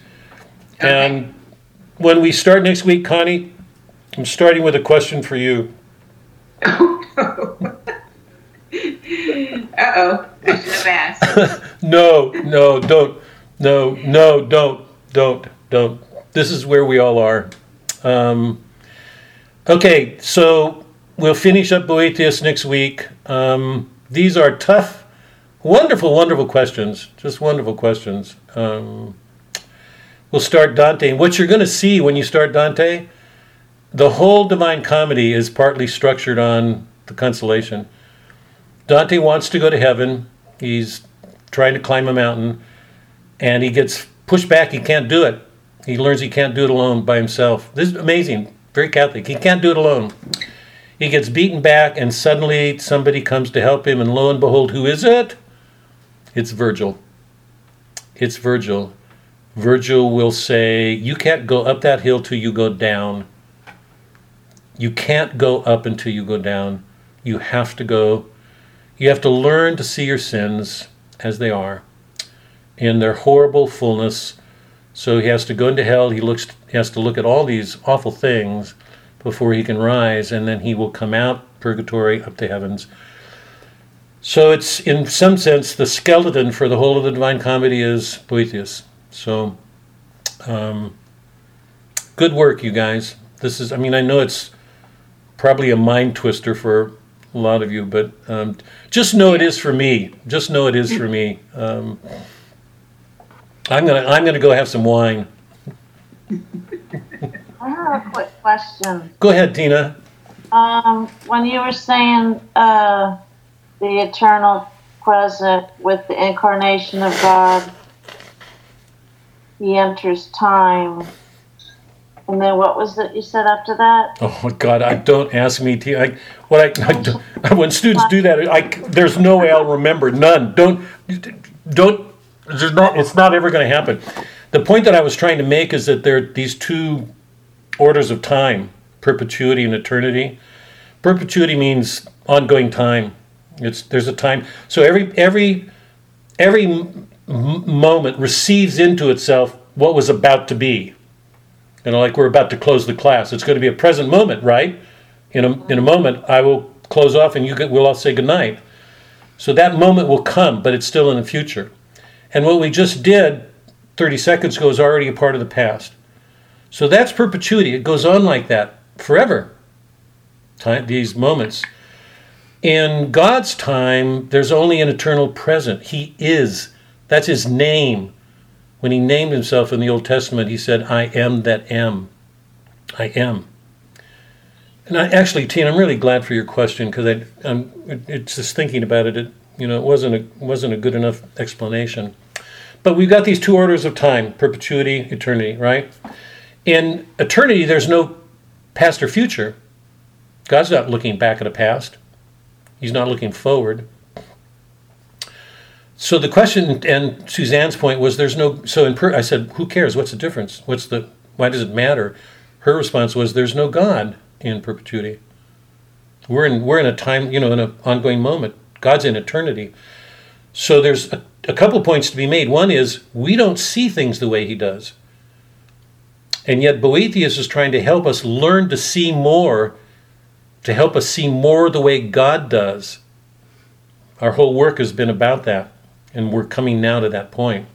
And when we start next week, Connie, I'm starting with a question for you. Uh oh. I should have asked. No, no, don't. No, no, don't, don't, don't. This is where we all are. Um, okay, so we'll finish up Boethius next week. Um, these are tough, wonderful, wonderful questions. Just wonderful questions. Um, we'll start Dante. And what you're going to see when you start Dante, the whole Divine Comedy is partly structured on the consolation. Dante wants to go to heaven. He's trying to climb a mountain and he gets pushed back. He can't do it. He learns he can't do it alone by himself. This is amazing. Very Catholic. He can't do it alone. He gets beaten back, and suddenly somebody comes to help him, and lo and behold, who is it? It's Virgil. It's Virgil. Virgil will say, You can't go up that hill till you go down. You can't go up until you go down. You have to go. You have to learn to see your sins as they are in their horrible fullness. So he has to go into hell. He looks. He has to look at all these awful things before he can rise, and then he will come out purgatory up to heavens. So it's in some sense the skeleton for the whole of the Divine Comedy is Boethius. So, um, good work, you guys. This is. I mean, I know it's probably a mind twister for a lot of you, but um, just know it is for me. Just know it is for me. Um, I'm gonna I'm gonna go have some wine. I have a quick question. Go ahead, Tina. Um, when you were saying uh, the eternal present with the incarnation of God, he enters time. And then what was it you said after that? Oh God! I don't ask me, to. I, what I, I don't- when students do that, I there's no way I'll remember. None. Don't don't. There's not. It's not ever going to happen. The point that I was trying to make is that there are these two orders of time: perpetuity and eternity. Perpetuity means ongoing time. It's there's a time. So every every every moment receives into itself what was about to be. You know, like we're about to close the class. It's going to be a present moment, right? In a in a moment, I will close off, and you get, we'll all say goodnight. So that moment will come, but it's still in the future. And what we just did 30 seconds ago is already a part of the past. So that's perpetuity. It goes on like that forever. Time, these moments. In God's time, there's only an eternal present. He is. That's his name. When he named himself in the Old Testament, he said, I am that am. I am. And I actually, Tina, I'm really glad for your question because I, I'm, it's just thinking about it. It, you know, it wasn't a wasn't a good enough explanation. But we've got these two orders of time: perpetuity, eternity. Right? In eternity, there's no past or future. God's not looking back at a past. He's not looking forward. So the question, and Suzanne's point was, there's no. So in per, I said, who cares? What's the difference? What's the? Why does it matter? Her response was, there's no God in perpetuity. We're in we're in a time, you know, in an ongoing moment. God's in eternity. So there's a, a couple points to be made. One is we don't see things the way He does, and yet Boethius is trying to help us learn to see more, to help us see more the way God does. Our whole work has been about that, and we're coming now to that point.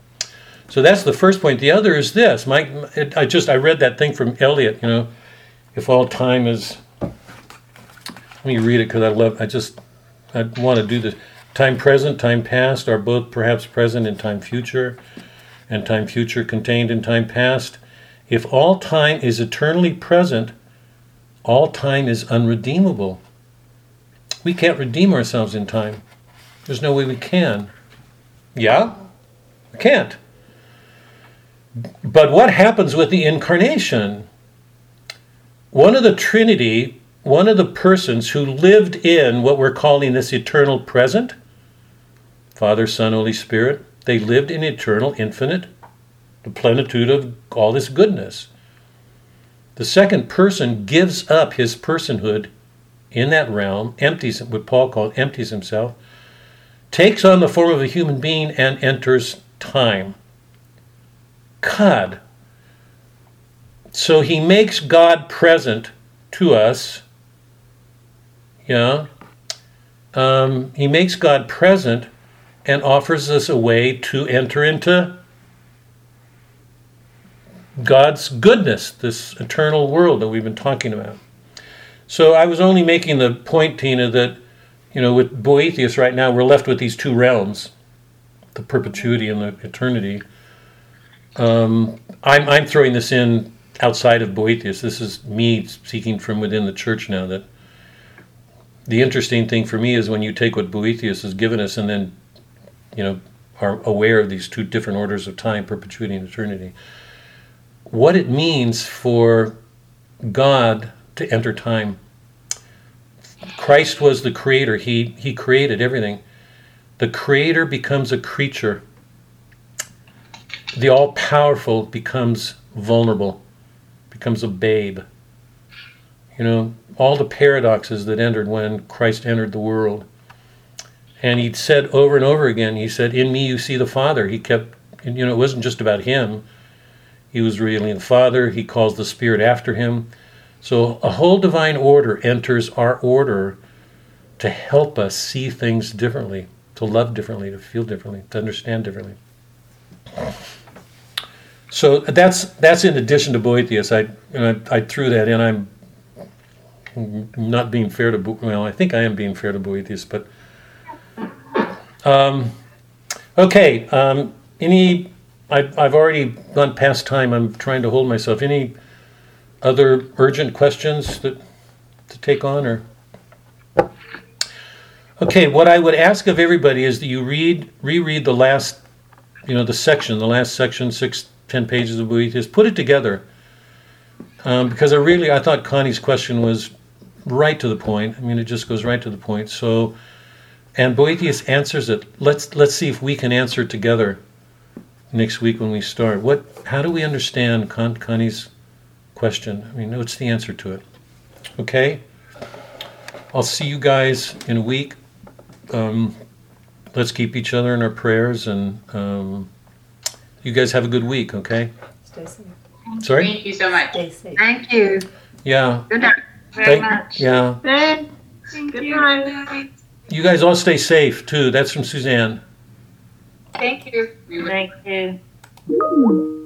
So that's the first point. The other is this. Mike, I just I read that thing from Eliot. You know, if all time is. Let me read it because I love. I just I want to do this. Time present, time past are both perhaps present in time future. and time future contained in time past. If all time is eternally present, all time is unredeemable. We can't redeem ourselves in time. There's no way we can. Yeah? We can't. But what happens with the incarnation? One of the Trinity, one of the persons who lived in what we're calling this eternal present, Father, Son, Holy Spirit, they lived in eternal, infinite, the plenitude of all this goodness. The second person gives up his personhood in that realm, empties what Paul called empties himself, takes on the form of a human being and enters time. God. So he makes God present to us. Yeah. Um, he makes God present and offers us a way to enter into God's goodness, this eternal world that we've been talking about. So I was only making the point, Tina, that you know, with Boethius right now, we're left with these two realms, the perpetuity and the eternity. Um, I'm, I'm throwing this in outside of Boethius. This is me seeking from within the church now that the interesting thing for me is when you take what Boethius has given us and then, you know, are aware of these two different orders of time, perpetuity and eternity, what it means for God to enter time. Christ was the creator. He he created everything. The creator becomes a creature. The all powerful becomes vulnerable, becomes a babe. You know, all the paradoxes that entered when Christ entered the world. And he said over and over again, he said, In me you see the Father. He kept, you know, it wasn't just about him. He was revealing the Father. He calls the Spirit after him. So a whole divine order enters our order to help us see things differently, to love differently, to feel differently, to understand differently. So that's that's in addition to Boethius. I I, I threw that in. I'm not being fair to Bo- well, I think I am being fair to Boethius, but um, okay. Um, any I've I've already gone past time. I'm trying to hold myself. Any other urgent questions that to take on or? Okay what i would ask of everybody is that you read reread the last you know the section the last section six ten pages of Boethius put it together. Um, because i really i thought connie's question was right to the point. I mean it just goes right to the point. So and boethius answers it. Let's let's see if we can answer it together next week when we start. What how do we understand Con- connie's question. I mean, what's the answer to it? Okay? I'll see you guys in a week. Um, let's keep each other in our prayers and um, you guys have a good week, okay? Stay safe. Sorry? Thank you so much. Stay safe. Thank you. Yeah. Good night. Very Thank- much. Yeah. Thanks. Good night. You guys all stay safe too. That's from Suzanne. Thank you. Thank you.